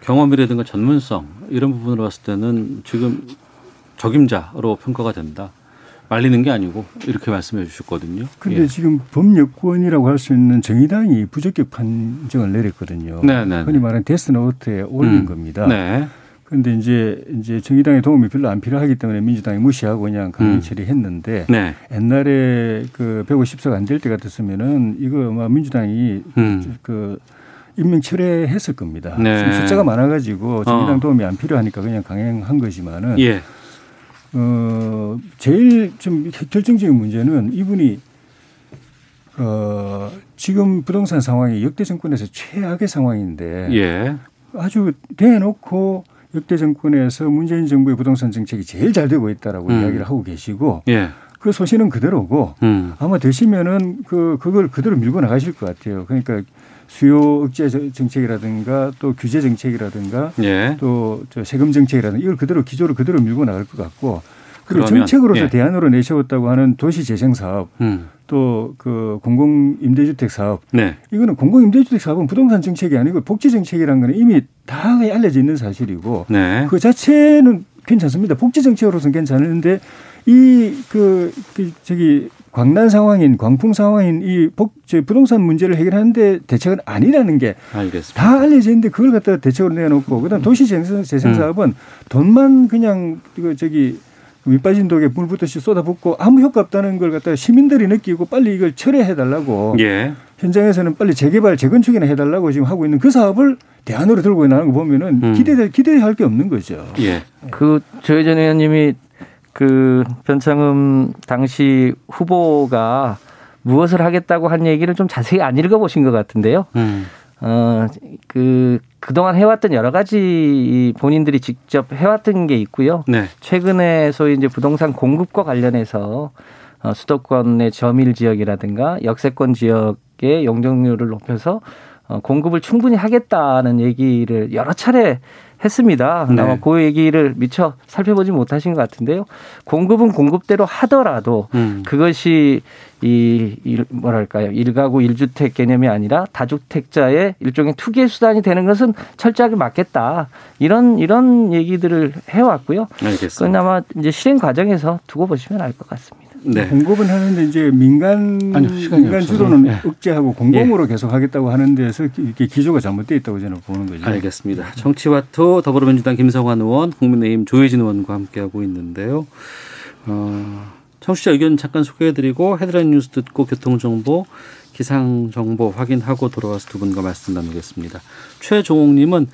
경험이라든가 전문성 이런 부분으로 봤을 때는 지금 적임자로 평가가 된다. 말리는 게 아니고 이렇게 말씀해 주셨거든요. 근데 예. 지금 법여권이라고 할 수 있는 정의당이 부적격 판정을 내렸거든요. 네, 네, 흔히 네. 말하는 데스노트에 올린 음. 겁니다. 네. 그런데 이제 이제 정의당의 도움이 별로 안 필요하기 때문에 민주당이 무시하고 그냥 강행 음. 처리했는데 네. 옛날에 그 150석 안 될 때 같았으면은 이거 아마 민주당이 음. 그 임명 철회했을 겁니다. 네. 숫자가 많아가지고 정의당 어. 도움이 안 필요하니까 그냥 강행한 거지만은 예. 어 제일 좀 결정적인 문제는 이분이 어 지금 부동산 상황이 역대 정권에서 최악의 상황인데 예. 아주 대놓고 역대 정권에서 문재인 정부의 부동산 정책이 제일 잘 되고 있다라고 음. 이야기를 하고 계시고 예. 그 소신은 그대로고 음. 아마 되시면은 그 그걸 그대로 밀고 나가실 것 같아요. 그러니까 수요 억제 정책이라든가 또 규제 정책이라든가 예. 또저 세금 정책이라든가 이걸 그대로 기조를 그대로 밀고 나갈 것 같고 그리고 그러면, 정책으로서 예. 대안으로 내세웠다고 하는 도시 재생 사업 음. 또그 공공 임대주택 사업 네. 이거는 공공 임대주택 사업은 부동산 정책이 아니고 복지 정책이라는 거는 이미 다 알려져 있는 사실이고 네. 그 자체는 괜찮습니다. 복지 정책으로서는 괜찮은데 이그 그 저기 광란 상황인 광풍 상황인 이 복, 저 부동산 문제를 해결하는데 대책은 아니라는 게 다 알겠습니다. 알려져 있는데 그걸 갖다가 대책으로 내놓고 그다음 도시 재생, 재생 음. 사업은 돈만 그냥 이거 저기 밑빠진 독에 물 붓듯이 쏟아붓고 아무 효과 없다는 걸 갖다가 시민들이 느끼고 빨리 이걸 철회해 달라고 예. 현장에서는 빨리 재개발 재건축이나 해달라고 지금 하고 있는 그 사업을 대안으로 들고 나가는 거 보면은 음. 기대 기대할 게 없는 거죠. 예. 그 조혜전 의원님이 그 변창흠 당시 후보가 무엇을 하겠다고 한 얘기를 좀 자세히 안 읽어보신 것 같은데요. 음. 어, 그, 그동안 해왔던 여러 가지 이 본인들이 직접 해왔던 게 있고요. 네. 최근에 소위 이제 부동산 공급과 관련해서 어, 수도권의 저밀 지역이라든가 역세권 지역의 용적률을 높여서 어, 공급을 충분히 하겠다는 얘기를 여러 차례 했습니다. 네. 아마 그 얘기를 미처 살펴보지 못하신 것 같은데요. 공급은 공급대로 하더라도 음. 그것이 이, 일, 뭐랄까요. 일가구 일주택 개념이 아니라 다주택자의 일종의 투기의 수단이 되는 것은 철저하게 막겠다. 이런, 이런 얘기들을 해왔고요. 그건 알겠습니다. 아마 이제 실행 과정에서 두고 보시면 알 것 같습니다. 네. 공급은 하는데 이제 민간 아니요, 민간 없어서. 주도는 예. 억제하고 공공으로 계속 하겠다고 하는 데서 이게 기조가 잘못되어 있다고 저는 보는 거죠. 알겠습니다. 정치와토 더불어민주당 김성환 의원, 국민의힘 조혜진 의원과 함께하고 있는데요. 어, 청취자 의견 잠깐 소개해드리고 헤드라인 뉴스 듣고 교통정보, 기상정보 확인하고 돌아와서 두 분과 말씀 나누겠습니다. 최종옥님은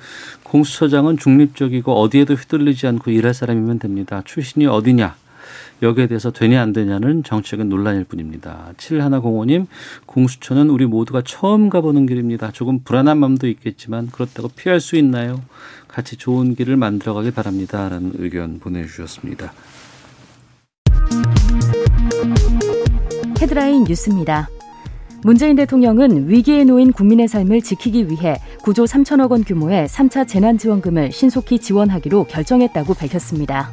공수처장은 중립적이고 어디에도 휘둘리지 않고 일할 사람이면 됩니다. 출신이 어디냐? 여기에 대해서 되냐 안 되냐는 정책은 논란일 뿐입니다. 7105님, 공수처는 우리 모두가 처음 가보는 길입니다. 조금 불안한 마음도 있겠지만 그렇다고 피할 수 있나요? 같이 좋은 길을 만들어가길 바랍니다. 라는 의견 보내주셨습니다. 헤드라인 뉴스입니다. 문재인 대통령은 위기에 놓인 국민의 삶을 지키기 위해 9조 3천억 원 규모의 3차 재난지원금을 신속히 지원하기로 결정했다고 밝혔습니다.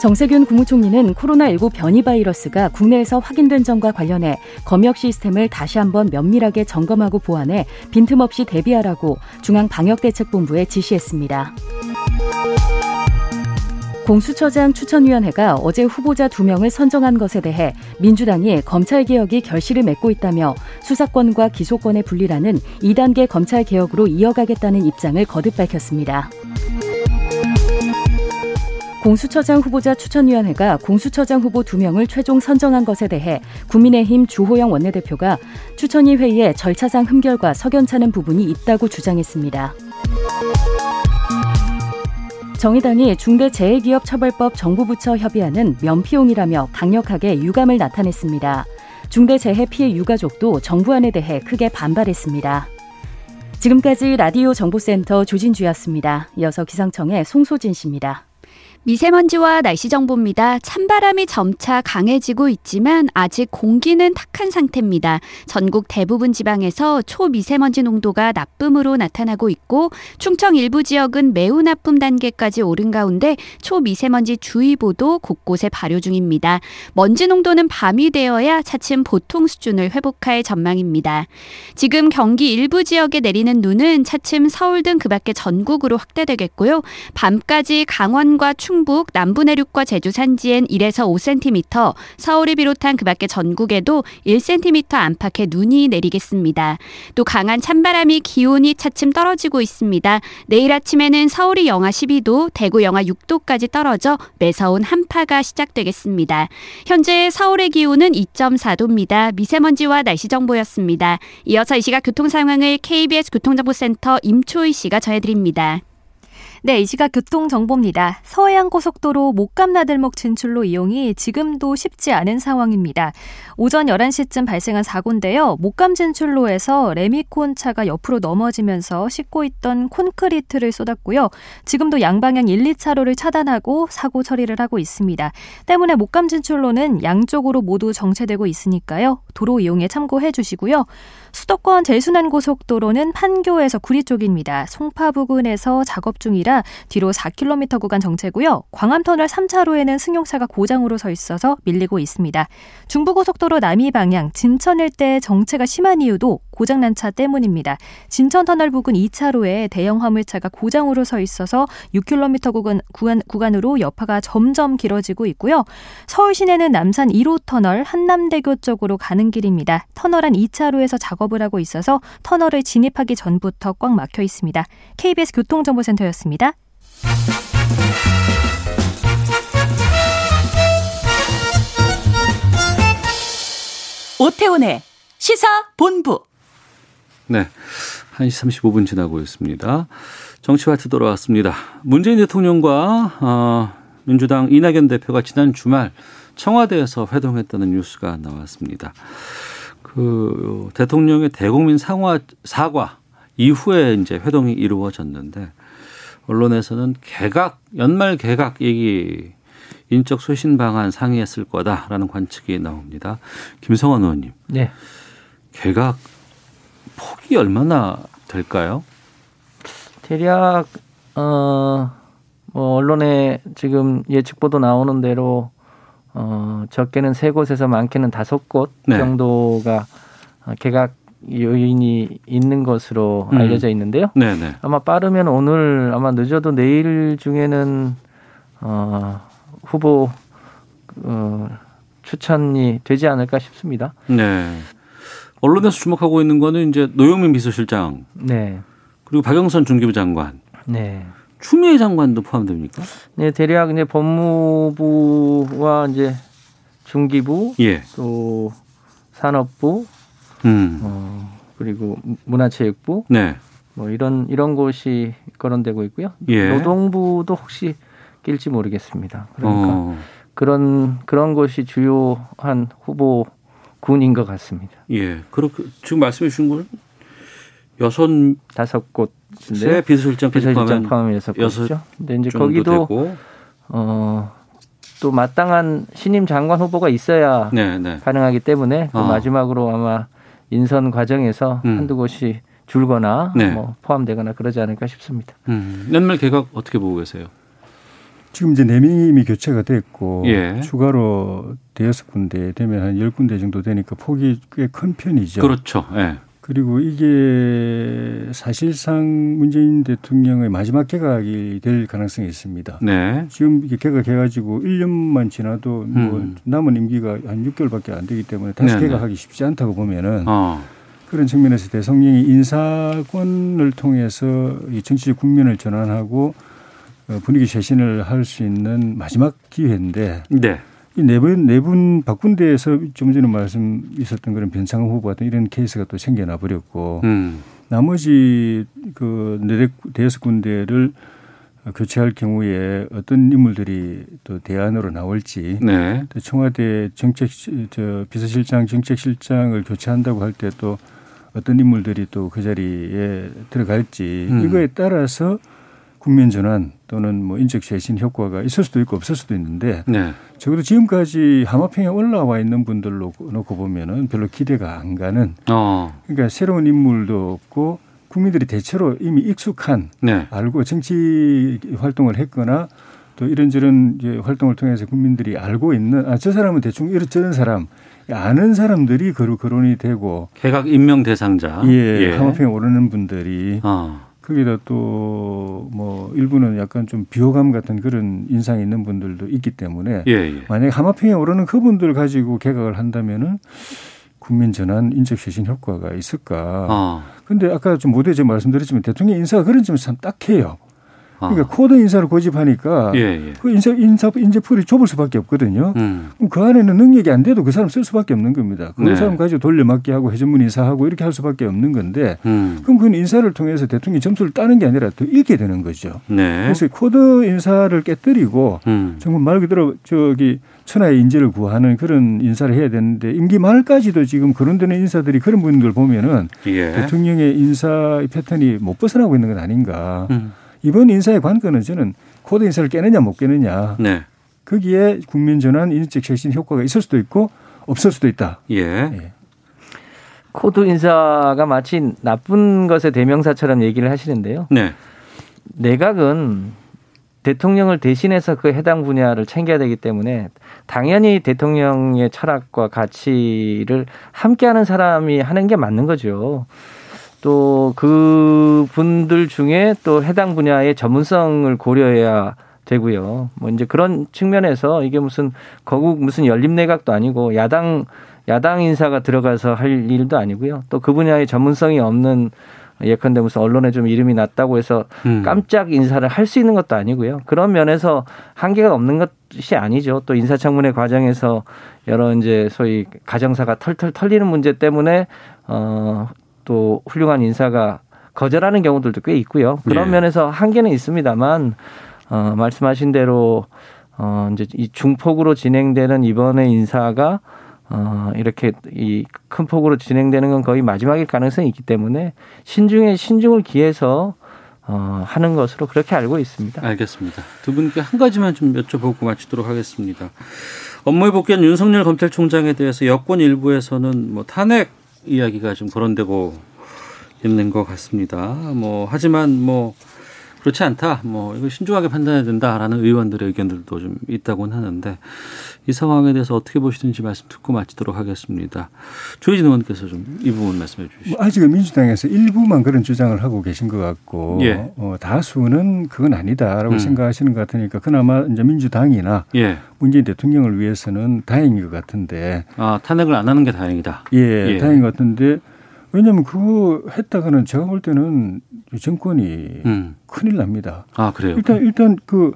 정세균 국무총리는 코로나19 변이 바이러스가 국내에서 확인된 점과 관련해 검역 시스템을 다시 한번 면밀하게 점검하고 보완해 빈틈없이 대비하라고 중앙방역대책본부에 지시했습니다. 공수처장 추천위원회가 어제 후보자 두 명을 선정한 것에 대해 민주당이 검찰개혁이 결실을 맺고 있다며 수사권과 기소권의 분리라는 2단계 검찰개혁으로 이어가겠다는 입장을 거듭 밝혔습니다. 공수처장 후보자 추천위원회가 공수처장 후보 두 명을 최종 선정한 것에 대해 국민의힘 주호영 원내대표가 추천위 회의에 절차상 흠결과 석연찮은 부분이 있다고 주장했습니다. 정의당이 중대재해기업처벌법 정부부처 협의안은 면피용이라며 강력하게 유감을 나타냈습니다. 중대재해 피해 유가족도 정부안에 대해 크게 반발했습니다. 지금까지 라디오 정보센터 조진주였습니다. 이어서 기상청의 송소진 씨입니다. 미세먼지와 날씨 정보입니다. 찬바람이 점차 강해지고 있지만 아직 공기는 탁한 상태입니다. 전국 대부분 지방에서 초미세먼지 농도가 나쁨으로 나타나고 있고 충청 일부 지역은 매우 나쁨 단계까지 오른 가운데 초미세먼지 주의보도 곳곳에 발효 중입니다. 먼지 농도는 밤이 되어야 차츰 보통 수준을 회복할 전망입니다. 지금 경기 일부 지역에 내리는 눈은 차츰 서울 등 그밖에 전국으로 확대되겠고요. 밤까지 강원과 충 북, 남부 내륙과 제주 산지엔 1에서 5cm, 서울을 비롯한 그밖에 전국에도 1cm 안팎의 눈이 내리겠습니다. 또 강한 찬바람이 기온이 차츰 떨어지고 있습니다. 내일 아침에는 서울이 영하 12도, 대구 영하 6도까지 떨어져 매서운 한파가 시작되겠습니다. 현재 서울의 기온은 2.4도입니다. 미세먼지와 날씨 정보였습니다. 이어서 이 시각 교통 상황을 KBS 교통정보센터 임초희 씨가 전해드립니다. 네, 이 시각 교통정보입니다. 서해안고속도로 목감나들목 진출로 이용이 지금도 쉽지 않은 상황입니다. 오전 11시쯤 발생한 사고인데요. 목감 진출로에서 레미콘 차가 옆으로 넘어지면서 싣고 있던 콘크리트를 쏟았고요. 지금도 양방향 1, 2차로를 차단하고 사고 처리를 하고 있습니다. 때문에 목감 진출로는 양쪽으로 모두 정체되고 있으니까요. 도로 이용에 참고해 주시고요. 수도권 제순환고속도로는 판교에서 구리 쪽입니다. 송파 부근에서 작업 중이라. 뒤로 4km 구간 정체고요. 광암터널 3차로에는 승용차가 고장으로 서 있어서 밀리고 있습니다. 중부고속도로 남이 방향 진천 일대 정체가 심한 이유도 고장난 차 때문입니다. 진천터널 부근 2차로에 대형 화물차가 고장으로 서 있어서 6km 구간, 구간, 구간으로 여파가 점점 길어지고 있고요. 서울 시내는 남산 1호 터널 한남대교 쪽으로 가는 길입니다. 터널 안 2차로에서 작업을 하고 있어서 터널을 진입하기 전부터 꽉 막혀 있습니다. KBS 교통정보센터였습니다. 오태훈의 시사 본부. 네. 1시 35분 지나고 있습니다. 정치와트 돌아왔습니다. 문재인 대통령과 어, 민주당 이낙연 대표가 지난 주말 청와대에서 회동했다는 뉴스가 나왔습니다. 그 대통령의 대국민 상화, 사과 이후에 이제 회동이 이루어졌는데 언론에서는 개각 연말 개각 얘기 인적 쇄신 방안 상의했을 거다라는 관측이 나옵니다. 김성환 의원님. 네. 개각 폭이 얼마나 될까요? 대략 어 뭐 언론에 지금 예측 보도 나오는 대로 어 적게는 세 곳에서 많게는 다섯 곳 네. 정도가 개각 요인이 있는 것으로 음. 알려져 있는데요. 네네. 아마 빠르면 오늘 아마 늦어도 내일 중에는 어 후보 어 추천이 되지 않을까 싶습니다. 네. 언론에서 주목하고 있는 거는 이제 노영민 비서실장 네. 그리고 박영선 중기부 장관, 네. 추미애 장관도 포함됩니까? 네, 대략 이제 법무부와 이제 중기부 예. 또 산업부 음. 어, 그리고 문화체육부 네. 뭐 이런 이런 곳이 거론되고 있고요. 예. 노동부도 혹시 낄지 모르겠습니다. 그러니까 어. 그런 그런 곳이 주요한 후보 군인 것 같습니다. 예. 그렇게 지금 말씀해 주신 건 여섯 다섯 곳세 비서실장까지 비서실장 포함하면 포함해서 여섯 곳이죠. 근데 이제 거기도 되고. 어, 또 마땅한 신임 장관 후보가 있어야 네, 네. 가능하기 때문에 그 어. 마지막으로 아마 인선 과정에서 음. 한두 곳이 줄거나 네. 뭐 포함되거나 그러지 않을까 싶습니다. 음. 연말 개각 어떻게 보고 계세요? 지금 이제 네 명이 이미 교체가 됐고 예. 추가로 대여섯 군데 되면 한 열 군데 정도 되니까 폭이 꽤 큰 편이죠. 그렇죠. 예. 그리고 이게 사실상 문재인 대통령의 마지막 개각이 될 가능성이 있습니다. 네. 지금 이게 개각해가지고 1년만 지나도 뭐 음. 남은 임기가 한 6개월밖에 안 되기 때문에 다시 네네. 개각하기 쉽지 않다고 보면은 어. 그런 측면에서 대통령이 인사권을 통해서 이 정치적 국면을 전환하고 어, 분위기 쇄신을 할 수 있는 마지막 기회인데 네. 이 네분 네분 바꾼 데에서 좀 전에 말씀 있었던 그런 변창흠 후보 같은 이런 케이스가 또 생겨나 버렸고 음. 나머지 그네 대여섯 군데를 교체할 경우에 어떤 인물들이 또 대안으로 나올지 네. 또 청와대 정책 저 비서실장 정책실장을 교체한다고 할 때 또 어떤 인물들이 또 그 자리에 들어갈지 음. 이거에 따라서 국면 전환 또는 뭐 인적 쇄신 효과가 있을 수도 있고 없을 수도 있는데 네. 적어도 지금까지 하마평에 올라와 있는 분들로 놓고 보면은 별로 기대가 안 가는 어. 그러니까 새로운 인물도 없고 국민들이 대체로 이미 익숙한 네. 알고 정치 활동을 했거나 또 이런저런 이제 활동을 통해서 국민들이 알고 있는 아 저 사람은 대충 이런저런 사람 아는 사람들이 거론이 되고 개각 임명 대상자. 예, 하마평에 오르는 분들이 어. 거기다 또 뭐 일부는 약간 좀 비호감 같은 그런 인상이 있는 분들도 있기 때문에 예, 예. 만약에 하마평에 오르는 그분들 가지고 개각을 한다면은 국민 전환 인적 쇄신 효과가 있을까? 어. 근데 아까 좀 모두에 제가 말씀드렸지만 대통령 인사가 그런 점이 참 딱해요. 어. 그러니까 코드 인사를 고집하니까 예, 예. 그 인사 인사 인재 풀이 좁을 수밖에 없거든요. 음. 그럼 그 안에는 능력이 안 돼도 그 사람 쓸 수밖에 없는 겁니다. 그 네. 사람 가지고 돌려막기 하고 회전문 인사하고 이렇게 할 수밖에 없는 건데 음. 그럼 그건 인사를 통해서 대통령이 점수를 따는 게 아니라 더 잃게 되는 거죠. 네. 그래서 코드 인사를 깨뜨리고 음. 정말 말 그대로 저기 천하의 인재를 구하는 그런 인사를 해야 되는데 임기 말까지도 지금 거론되는 인사들이 그런 분들 보면은 예. 대통령의 인사 패턴이 못 벗어나고 있는 건 아닌가. 음. 이번 인사의 관건은 저는 코드 인사를 깨느냐 못 깨느냐. 네. 거기에 국면 전환 인적 쇄신 효과가 있을 수도 있고 없을 수도 있다. 예. 코드 인사가 마치 나쁜 것의 대명사처럼 얘기를 하시는데요. 네. 내각은 대통령을 대신해서 그 해당 분야를 챙겨야 되기 때문에 당연히 대통령의 철학과 가치를 함께하는 사람이 하는 게 맞는 거죠. 또 그 분들 중에 또 해당 분야의 전문성을 고려해야 되고요. 뭐 이제 그런 측면에서 이게 무슨 거국 무슨 연립 내각도 아니고 야당 야당 인사가 들어가서 할 일도 아니고요. 또 그 분야의 전문성이 없는 예컨대 무슨 언론에 좀 이름이 났다고 해서 음. 깜짝 인사를 할 수 있는 것도 아니고요. 그런 면에서 한계가 없는 것이 아니죠. 또 인사청문회 과정에서 여러 이제 소위 가정사가 털털 털리는 문제 때문에 어 또 훌륭한 인사가 거절하는 경우들도 꽤 있고요. 그런 예. 면에서 한계는 있습니다만 어 말씀하신 대로 어 이제 이 중폭으로 진행되는 이번의 인사가 어, 이렇게 이 큰 폭으로 진행되는 건 거의 마지막일 가능성이 있기 때문에 신중에 신중을 기해서 어, 하는 것으로 그렇게 알고 있습니다. 알겠습니다. 두 분께 한 가지만 좀 여쭤보고 마치도록 하겠습니다. 업무에 복귀한 윤석열 검찰총장에 대해서 여권 일부에서는 뭐 탄핵 이야기가 좀 거론되고 있는 것 같습니다. 뭐 하지만 뭐 그렇지 않다. 뭐 이거 신중하게 판단해야 된다라는 의원들의 의견들도 좀 있다고는 하는데 이 상황에 대해서 어떻게 보시는지 말씀 듣고 마치도록 하겠습니다. 조희진 의원께서 좀 이 부분 말씀해 주시죠. 뭐 아직은 민주당에서 일부만 그런 주장을 하고 계신 것 같고 예. 어, 다수는 그건 아니다라고 음. 생각하시는 것 같으니까 그나마 이제 민주당이나 예. 문재인 대통령을 위해서는 다행인 것 같은데 아 탄핵을 안 하는 게 다행이다. 예, 예. 다행인 것 같은데 왜냐하면 그거 했다가는 제가 볼 때는 정권이 음. 큰일 납니다. 아 그래요. 일단 일단 그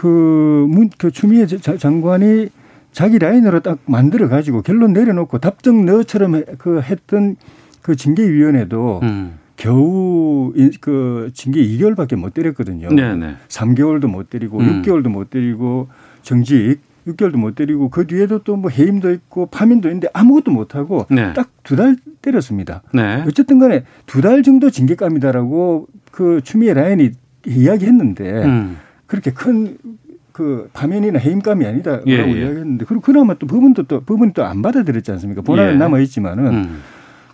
그 문 그 추미애 자- 장관이 자기 라인으로 딱 만들어 가지고 결론 내려놓고 답정 너처럼 해- 그 했던 그 징계위원회도 음. 겨우 이- 그 징계 2개월밖에 못 때렸거든요. 네네. 3개월도 못 때리고 음. 6개월도 못 때리고 정직 6개월도 못 때리고 그 뒤에도 또 뭐 해임도 있고 파면도 있는데 아무것도 못 하고 네. 딱두 달 때렸습니다. 네. 어쨌든 간에 두 달 정도 징계감이다라고 그 추미애 라인이 이야기했는데 음. 그렇게 큰 그 파면이나 해임감이 아니다라고 예, 예. 이야기했는데 그리고 그나마 또 법원도 또 법원이 또 안 받아들였지 않습니까? 본안은 예. 남아 있지만은 음.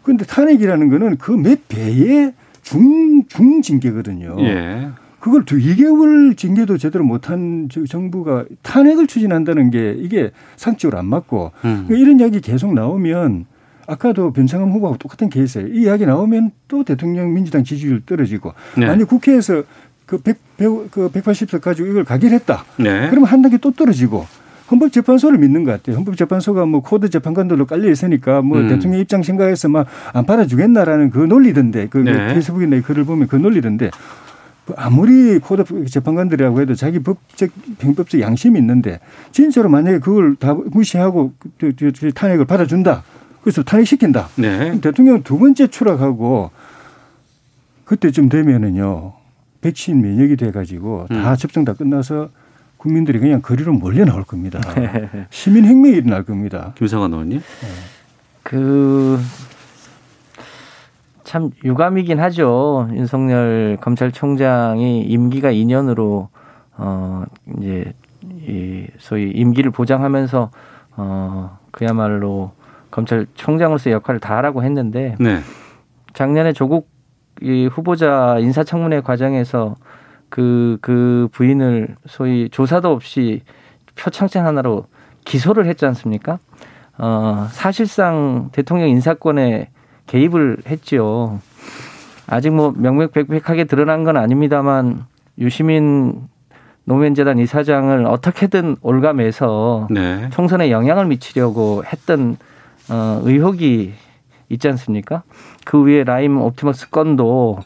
그런데 탄핵이라는 거는 그 몇 배의 중, 중징계거든요. 예. 그걸 두 2개월 징계도 제대로 못한 저 정부가 탄핵을 추진한다는 게 이게 상식적으로 안 맞고 음. 그러니까 이런 이야기 계속 나오면 아까도 변창흠 후보하고 똑같은 케이스예요. 이 이야기 나오면 또 대통령 민주당 지지율 떨어지고 네. 아니 국회에서 그 100, 그 180석 가지고 이걸 가결했다. 네. 그러면 한 단계 또 떨어지고 헌법재판소를 믿는 것 같아요. 헌법재판소가 뭐 코드 재판관들로 깔려 있으니까 뭐 음. 대통령 입장 생각해서 막 안 받아주겠나라는 그 논리던데 그 네. 페이스북이나 이 글을 보면 그 논리던데 뭐 아무리 코드 재판관들이라고 해도 자기 법적 형법적 양심이 있는데 진짜로 만약에 그걸 다 무시하고 그- 그- 그 탄핵을 받아준다. 그래서 탄핵시킨다. 네. 대통령 두 번째 추락하고 그때쯤 되면은요 백신 면역이 돼가지고 다 음. 접종 다 끝나서 국민들이 그냥 거리로 몰려 나올 겁니다. (laughs) 시민 혁명이 일어날 겁니다. 김성환 의원님. 그, 참 유감이긴 하죠. 윤석열 검찰총장이 임기가 2년으로, 어, 이제, 이, 소위 임기를 보장하면서, 어, 그야말로 검찰총장으로서 역할을 다하라고 했는데, 네. 작년에 조국 이 후보자 인사청문회 과정에서 그, 그 부인을 소위 조사도 없이 표창장 하나로 기소를 했지 않습니까? 어, 사실상 대통령 인사권에 개입을 했지요. 아직 뭐 명명백백하게 드러난 건 아닙니다만 유시민 노무현재단 이사장을 어떻게든 올감해서 네. 총선에 영향을 미치려고 했던 어, 의혹이 있지 않습니까? 그 위에 라임 옵티머스 건도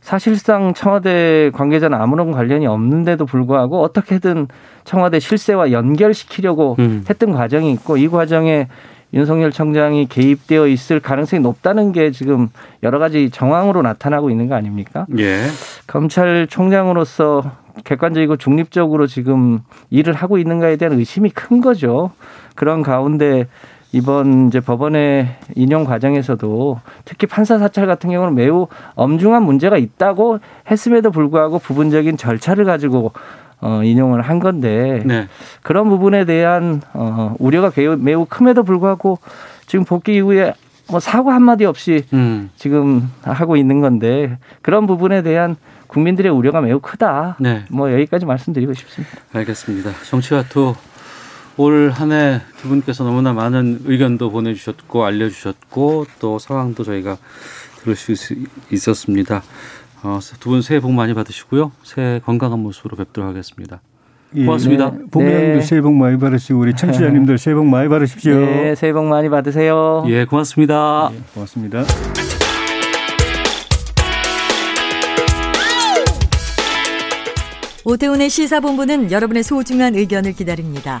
사실상 청와대 관계자는 아무런 관련이 없는데도 불구하고 어떻게든 청와대 실세와 연결시키려고 음. 했던 과정이 있고 이 과정에 윤석열 청장이 개입되어 있을 가능성이 높다는 게 지금 여러 가지 정황으로 나타나고 있는 거 아닙니까? 예. 검찰총장으로서 객관적이고 중립적으로 지금 일을 하고 있는가에 대한 의심이 큰 거죠. 그런 가운데 이번 이제 법원의 인용 과정에서도 특히 판사 사찰 같은 경우는 매우 엄중한 문제가 있다고 했음에도 불구하고 부분적인 절차를 가지고 어, 인용을 한 건데 네. 그런 부분에 대한 어, 우려가 매우, 매우 큼에도 불구하고 지금 복귀 이후에 뭐 사고 한마디 없이 음. 지금 하고 있는 건데 그런 부분에 대한 국민들의 우려가 매우 크다. 네. 뭐 여기까지 말씀드리고 싶습니다. 알겠습니다. 정치와투 올 한 해 두 분께서 너무나 많은 의견도 보내주셨고 알려주셨고 또 상황도 저희가 들을 수 있- 있었습니다. 어, 두분 새해 복 많이 받으시고요. 새해 건강한 모습으로 뵙도록 하겠습니다. 예, 고맙습니다. 네. 본부장님도 새해 복 많이 받으시고 우리 청취자님들 새해 복 많이 받으십시오. 네, 새해 복 많이 받으세요. 예, 고맙습니다. 고맙습니다. 오태훈의 시사본부는 여러분의 소중한 의견을 기다립니다.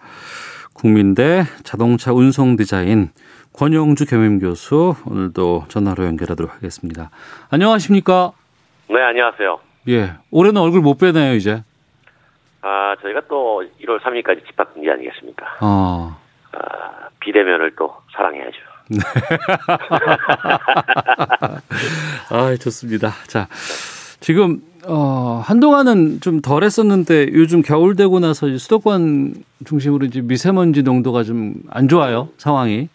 국민대 자동차 운송 디자인 권영주 겸임 교수 오늘도 전화로 연결하도록 하겠습니다. 안녕하십니까? 네, 안녕하세요. 예, 올해는 얼굴 못 빼네요 이제. 아, 저희가 또 1월 3일까지 집합 금지 아니겠습니까? 어. 아, 비대면을 또 사랑해야죠. (laughs) 아, 좋습니다. 자, 지금 어, 한동안은 좀 덜 했었는데 요즘 겨울 되고 나서 이제 수도권 중심으로 이제 미세먼지 농도가 좀 안 좋아요, 상황이.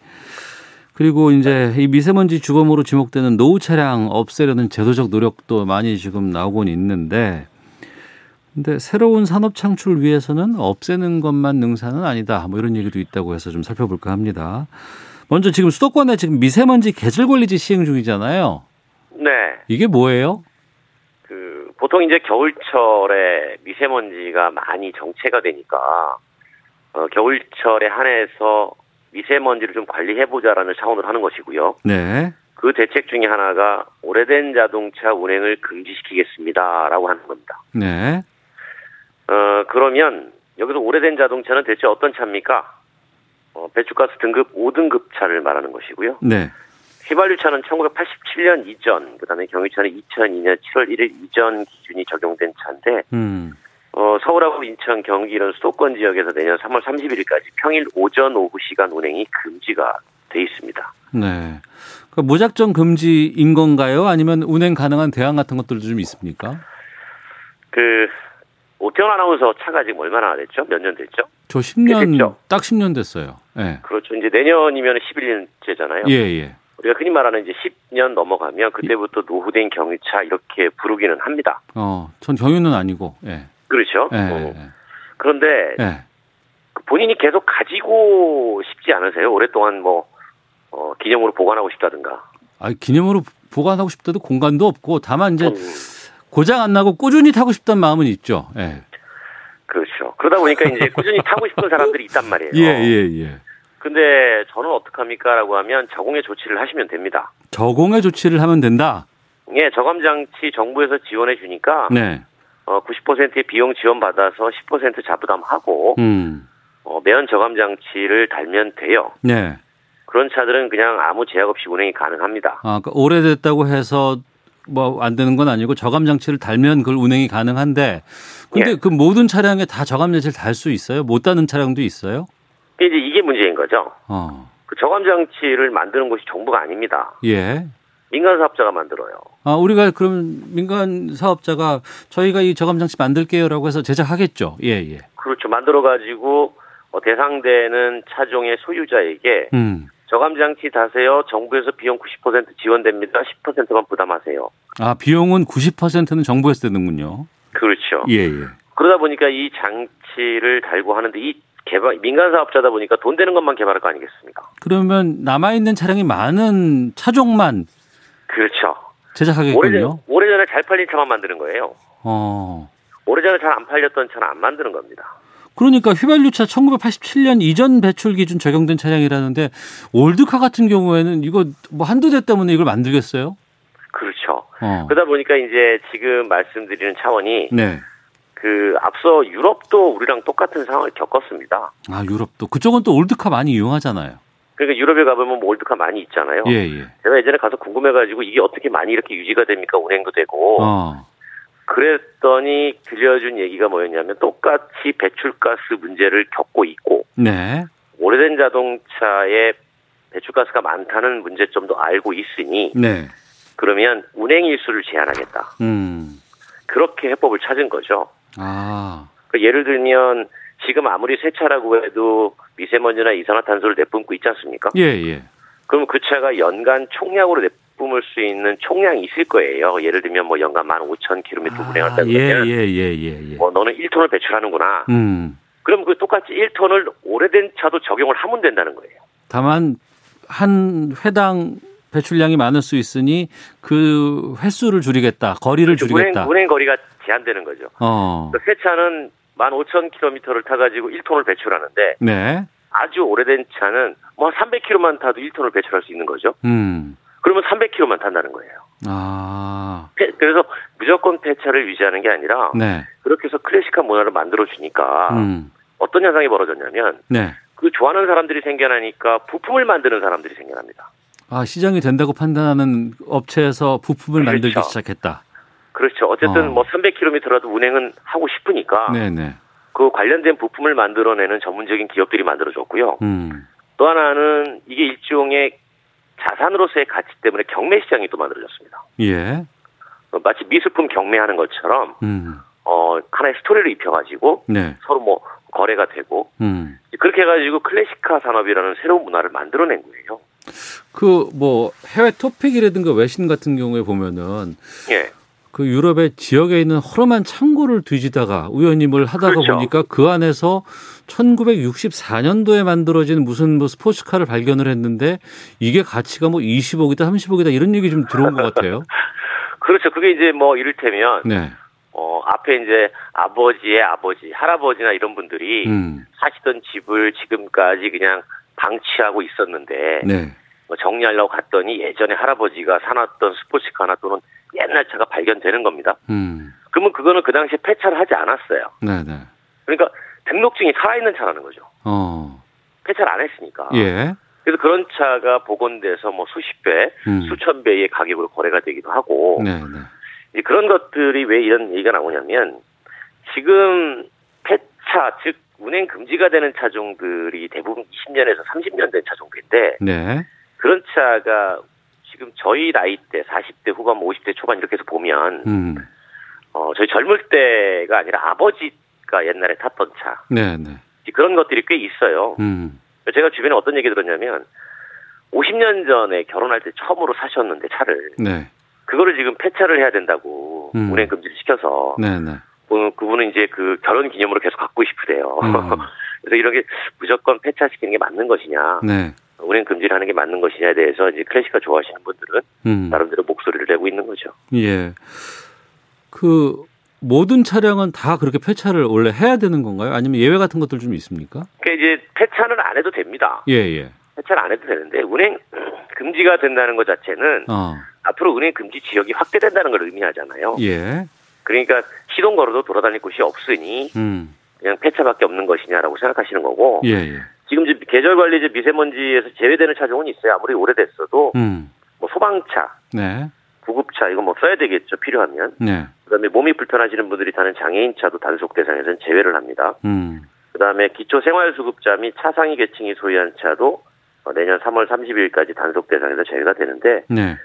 그리고 이제 이 미세먼지 주범으로 지목되는 노후 차량 없애려는 제도적 노력도 많이 지금 나오곤 있는데 근데 새로운 산업 창출을 위해서는 없애는 것만 능사는 아니다. 뭐 이런 얘기도 있다고 해서 좀 살펴볼까 합니다. 먼저 지금 수도권에 지금 미세먼지 계절 관리지 시행 중이잖아요. 네. 이게 뭐예요? 그, 보통 이제 겨울철에 미세먼지가 많이 정체가 되니까, 어, 겨울철에 한해서 미세먼지를 좀 관리해보자라는 차원으로 하는 것이고요. 네. 그 대책 중에 하나가 오래된 자동차 운행을 금지시키겠습니다라고 하는 겁니다. 네. 어, 그러면 여기서 오래된 자동차는 대체 어떤 차입니까? 어, 배출가스 등급 5등급 차를 말하는 것이고요. 네. 휘발유차는 1987년 이전, 그다음에 경유차는 2002년 7월 1일 이전 기준이 적용된 차인데 음. 어, 서울하고 인천, 경기 이런 수도권 지역에서 내년 3월 31일까지 평일 오전 오후 시간 운행이 금지가 돼 있습니다. 네. 그 무작정 금지인 건가요? 아니면 운행 가능한 대안 같은 것들도 좀 있습니까? 그 오태원 아나운서 차가 지금 얼마나 됐죠? 몇 년 됐죠? 저 10년 됐죠? 딱 10년 됐어요. 예. 그렇죠. 이제 내년이면 11년째잖아요. 예, 예. 우리가 흔히 말하는 이제 10년 넘어가면 그때부터 노후된 경유차 이렇게 부르기는 합니다. 어, 전 경유는 아니고. 예. 그렇죠. 예. 어. 그런데 예. 본인이 계속 가지고 싶지 않으세요? 오랫동안 뭐 어, 기념으로 보관하고 싶다든가. 아, 기념으로 보관하고 싶다도 공간도 없고 다만 이제 음, 고장 안 나고 꾸준히 타고 싶다는 마음은 있죠. 예. 그렇죠. 그러다 보니까 이제 꾸준히 타고 싶은 사람들이 있단 말이에요. (laughs) 예, 예, 예. 근데 저는 어떡합니까라고 하면 저공해 조치를 하시면 됩니다. 저공해 조치를 하면 된다. 예, 저감 장치 정부에서 지원해 주니까 네. 어, 90%의 비용 지원 받아서 10% 자부담하고 음. 어, 매연 저감 장치를 달면 돼요. 네. 그런 차들은 그냥 아무 제약 없이 운행이 가능합니다. 아, 그러니까 오래됐다고 해서 뭐 안 되는 건 아니고 저감 장치를 달면 그걸 운행이 가능한데 근데 예. 그 모든 차량에 다 저감 장치를 달 수 있어요? 못 다는 차량도 있어요? 이제 이게 문제인 거죠. 어. 그 저감 장치를 만드는 것이 정부가 아닙니다. 예. 민간 사업자가 만들어요. 아, 우리가 그럼 민간 사업자가 저희가 이 저감 장치 만들게요라고 해서 제작하겠죠. 예, 예. 그렇죠. 만들어 가지고 어, 대상되는 차종의 소유자에게 음. 저감 장치 다세요. 정부에서 비용 90% 지원됩니다. 10%만 부담하세요. 아, 비용은 90%는 정부에서 되는군요. 그렇죠. 예, 예. 그러다 보니까 이 장치를 달고 하는데 이 개발 민간 사업자다 보니까 돈 되는 것만 개발할 거 아니겠습니까? 그러면 남아 있는 차량이 많은 차종만 그렇죠. 제작하겠군요. 오래전, 오래전에 잘 팔린 차만 만드는 거예요. 어. 오래전에 잘 안 팔렸던 차는 안 만드는 겁니다. 그러니까 휘발유차 1987년 이전 배출 기준 적용된 차량이라는데 old car 같은 경우에는 이거 뭐 한두 대 때문에 이걸 만들겠어요? 그렇죠. 어. 그러다 보니까 이제 지금 말씀드리는 차원이 네. 그 앞서 유럽도 우리랑 똑같은 상황을 겪었습니다. 아, 유럽도. 그쪽은 또 old car 많이 이용하잖아요. 그러니까 유럽에 가보면 뭐 old car 많이 있잖아요. 예, 예. 제가 예전에 가서 궁금해가지고 이게 어떻게 많이 이렇게 유지가 됩니까? 운행도 되고. 어. 그랬더니 들려준 얘기가 뭐였냐면 똑같이 배출가스 문제를 겪고 있고 네. 오래된 자동차에 배출가스가 많다는 문제점도 알고 있으니 네. 그러면 운행 일수를 제한하겠다. 음. 그렇게 해법을 찾은 거죠. 아. 그 예를 들면 지금 아무리 새 차라고 해도 미세먼지나 이산화탄소를 내뿜고 있지 않습니까? 예, 예. 그럼 그 차가 연간 총량으로 내뿜을 수 있는 총량이 있을 거예요. 예를 들면 뭐 연간 15,000km 운행한다고 예, 하면 예, 예, 예, 예. 뭐 너는 1톤을 배출하는구나. 음. 그럼 그 똑같이 1톤을 오래된 차도 적용을 하면 된다는 거예요. 다만 한 회당 배출량이 많을 수 있으니 그 횟수를 줄이겠다. 거리를 그렇죠. 운행, 줄이겠다. 운행 거리가 제한되는 거죠. 어. 그새 차는 15,000km를 타가지고 1톤을 배출하는데 네. 아주 오래된 차는 뭐 300km만 타도 1톤을 배출할 수 있는 거죠. 음. 그러면 300km만 탄다는 거예요. 아. 폐- 그래서 무조건 폐차를 유지하는 게 아니라 네. 그렇게 해서 클래식한 문화를 만들어 주니까 음. 어떤 현상이 벌어졌냐면 네. 그 좋아하는 사람들이 생겨나니까 부품을 만드는 사람들이 생겨납니다. 아, 시장이 된다고 판단하는 업체에서 부품을 만들기 그렇죠. 시작했다. 그렇죠. 어쨌든 어. 뭐 300km라도 운행은 하고 싶으니까 네, 네. 그 관련된 부품을 만들어내는 전문적인 기업들이 만들어졌고요. 음. 또 하나는 이게 일종의 자산으로서의 가치 때문에 경매 시장이 또 만들어졌습니다. 예. 어, 마치 미술품 경매하는 것처럼 음. 어 하나의 스토리를 입혀가지고 네. 서로 뭐 거래가 되고 음. 그렇게 해가지고 classic car 산업이라는 새로운 문화를 만들어낸 거예요. 그 뭐 해외 토픽이라든가 외신 같은 경우에 보면은 예. 그 유럽의 지역에 있는 허름한 창고를 뒤지다가 우연히 뭘 하다가 그렇죠. 보니까 그 안에서 1964년도에 만들어진 무슨 뭐 스포츠카를 발견을 했는데 이게 가치가 뭐 20억이다 30억이다 이런 얘기 좀 들어온 것 같아요. (laughs) 그렇죠. 그게 이제 뭐 이를테면 네. 어 앞에 이제 아버지의 아버지, 할아버지나 이런 분들이 음. 사시던 집을 지금까지 그냥 방치하고 있었는데 네. 뭐 정리하려고 갔더니 예전에 할아버지가 사놨던 스포츠카나 또는 옛날 차가 발견되는 겁니다. 음. 그러면 그거는 그 당시에 폐차를 하지 않았어요. 네, 네. 그러니까 등록증이 살아있는 차라는 거죠. 어. 폐차를 안 했으니까. 예. 그래서 그런 차가 복원돼서 뭐 수십 배, 음. 수천 배의 가격으로 거래가 되기도 하고 네, 네. 이제 그런 것들이 왜 이런 얘기가 나오냐면 지금 폐차 즉 운행 금지가 되는 차종들이 대부분 20년에서 30년 된 차종들인데 네. 그런 차가 지금 저희 나이 때 40대 후반, 뭐 50대 초반 이렇게 해서 보면 음. 어 저희 젊을 때가 아니라 아버지가 옛날에 탔던 차 네, 네. 그런 것들이 꽤 있어요. 음. 제가 주변에 어떤 얘기 들었냐면 50년 전에 결혼할 때 처음으로 사셨는데 차를 네. 그거를 지금 폐차를 해야 된다고 음. 운행 금지를 시켜서 네, 네. 그- 그분은 이제 그 결혼 기념으로 계속 갖고 싶으대요. 음. (laughs) 그래서 이런 게 무조건 폐차시키는 게 맞는 것이냐, 네. 운행 금지를 하는 게 맞는 것이냐에 대해서 이제 클래식카 좋아하시는 분들은 음. 나름대로 목소리를 내고 있는 거죠. 예. 그 모든 차량은 다 그렇게 폐차를 원래 해야 되는 건가요? 아니면 예외 같은 것들 좀 있습니까? 그러니까 이제 폐차는 안 해도 됩니다. 예, 예. 폐차를 안 해도 되는데 운행 금지가 된다는 것 자체는 어. 앞으로 운행 금지 지역이 확대된다는 걸 의미하잖아요. 예. 그러니까 시동 걸어도 돌아다닐 곳이 없으니 음. 그냥 폐차밖에 없는 것이냐라고 생각하시는 거고 예, 예. 지금 계절 관리 이제 미세먼지에서 제외되는 차종은 있어요. 아무리 오래됐어도 음. 뭐 소방차, 네. 구급차 이거 뭐 써야 되겠죠 필요하면. 네. 그다음에 몸이 불편하시는 분들이 타는 장애인차도 단속 대상에서는 제외를 합니다. 음. 그다음에 기초 생활수급자 및 차상위 계층이 소유한 차도 어, 내년 3월 30일까지 단속 대상에서 제외가 되는데 네.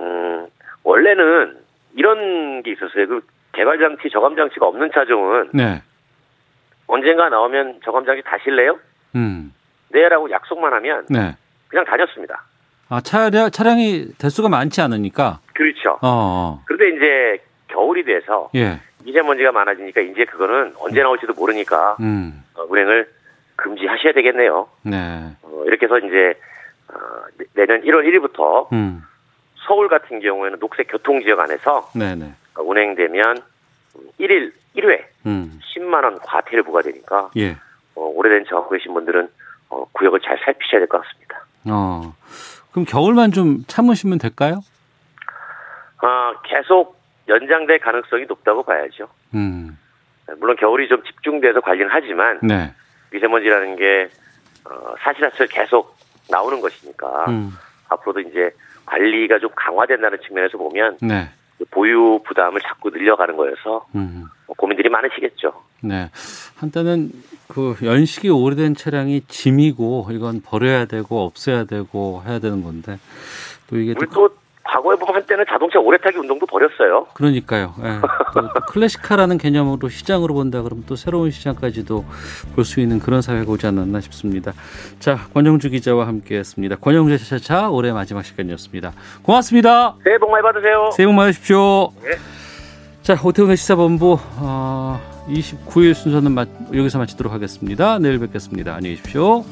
음, 원래는 이런 게 있었어요. 그 개발 장치, 저감 장치가 없는 차종은 네. 언젠가 나오면 저감 장치 다실래요? 음. 네라고 약속만 하면 네. 그냥 다녔습니다. 아, 차량 차량이 대수가 많지 않으니까. 그렇죠. 어. 어. 그런데 이제 겨울이 돼서 예. 미세먼지가 많아지니까 이제 그거는 언제 나올지도 모르니까 음. 어, 운행을 금지하셔야 되겠네요. 네. 어, 이렇게 해서 이제 어, 내- 내년 1월 1일부터 음. 서울 같은 경우에는 녹색 교통 지역 안에서 네, 네. 어, 운행되면 1일 1회 음. 10만 원 과태료 부과되니까 예. 어, 오래된 차 갖고 계신 분들은 어, 구역을 잘 살피셔야 될 것 같습니다. 어. 그럼 겨울만 좀 참으시면 될까요? 아, 계속 연장될 가능성이 높다고 봐야죠. 음. 물론 겨울이 좀 집중돼서 관리는 하지만 네. 미세먼지라는 게 어, 사실사실 계속 나오는 것이니까 음. 앞으로도 이제 관리가 좀 강화된다는 측면에서 보면 네. 그 보유 부담을 자꾸 늘려가는 거여서 음. 뭐 고민들이 많으시겠죠. 네. 한때는 그 연식이 오래된 차량이 짐이고 이건 버려야 되고 없애야 되고 해야 되는 건데 또 이게 또 또 과거에 보면 한때는 자동차 오래 타기 운동도 버렸어요. 그러니까요. 예. 또, 또 클래식카라는 개념으로 시장으로 본다 그러면 또 새로운 시장까지도 볼 수 있는 그런 사회가 오지 않았나 싶습니다. 자, 권영주 기자와 함께했습니다. 권영주 차차차 올해 마지막 시간이었습니다. 고맙습니다. 새해 복 많이 받으세요. 새해 복 많으십시오. 네. 자, 오태훈의 시사본부 어, 29일 순서는 마, 여기서 마치도록 하겠습니다. 내일 뵙겠습니다. 안녕히 계십시오.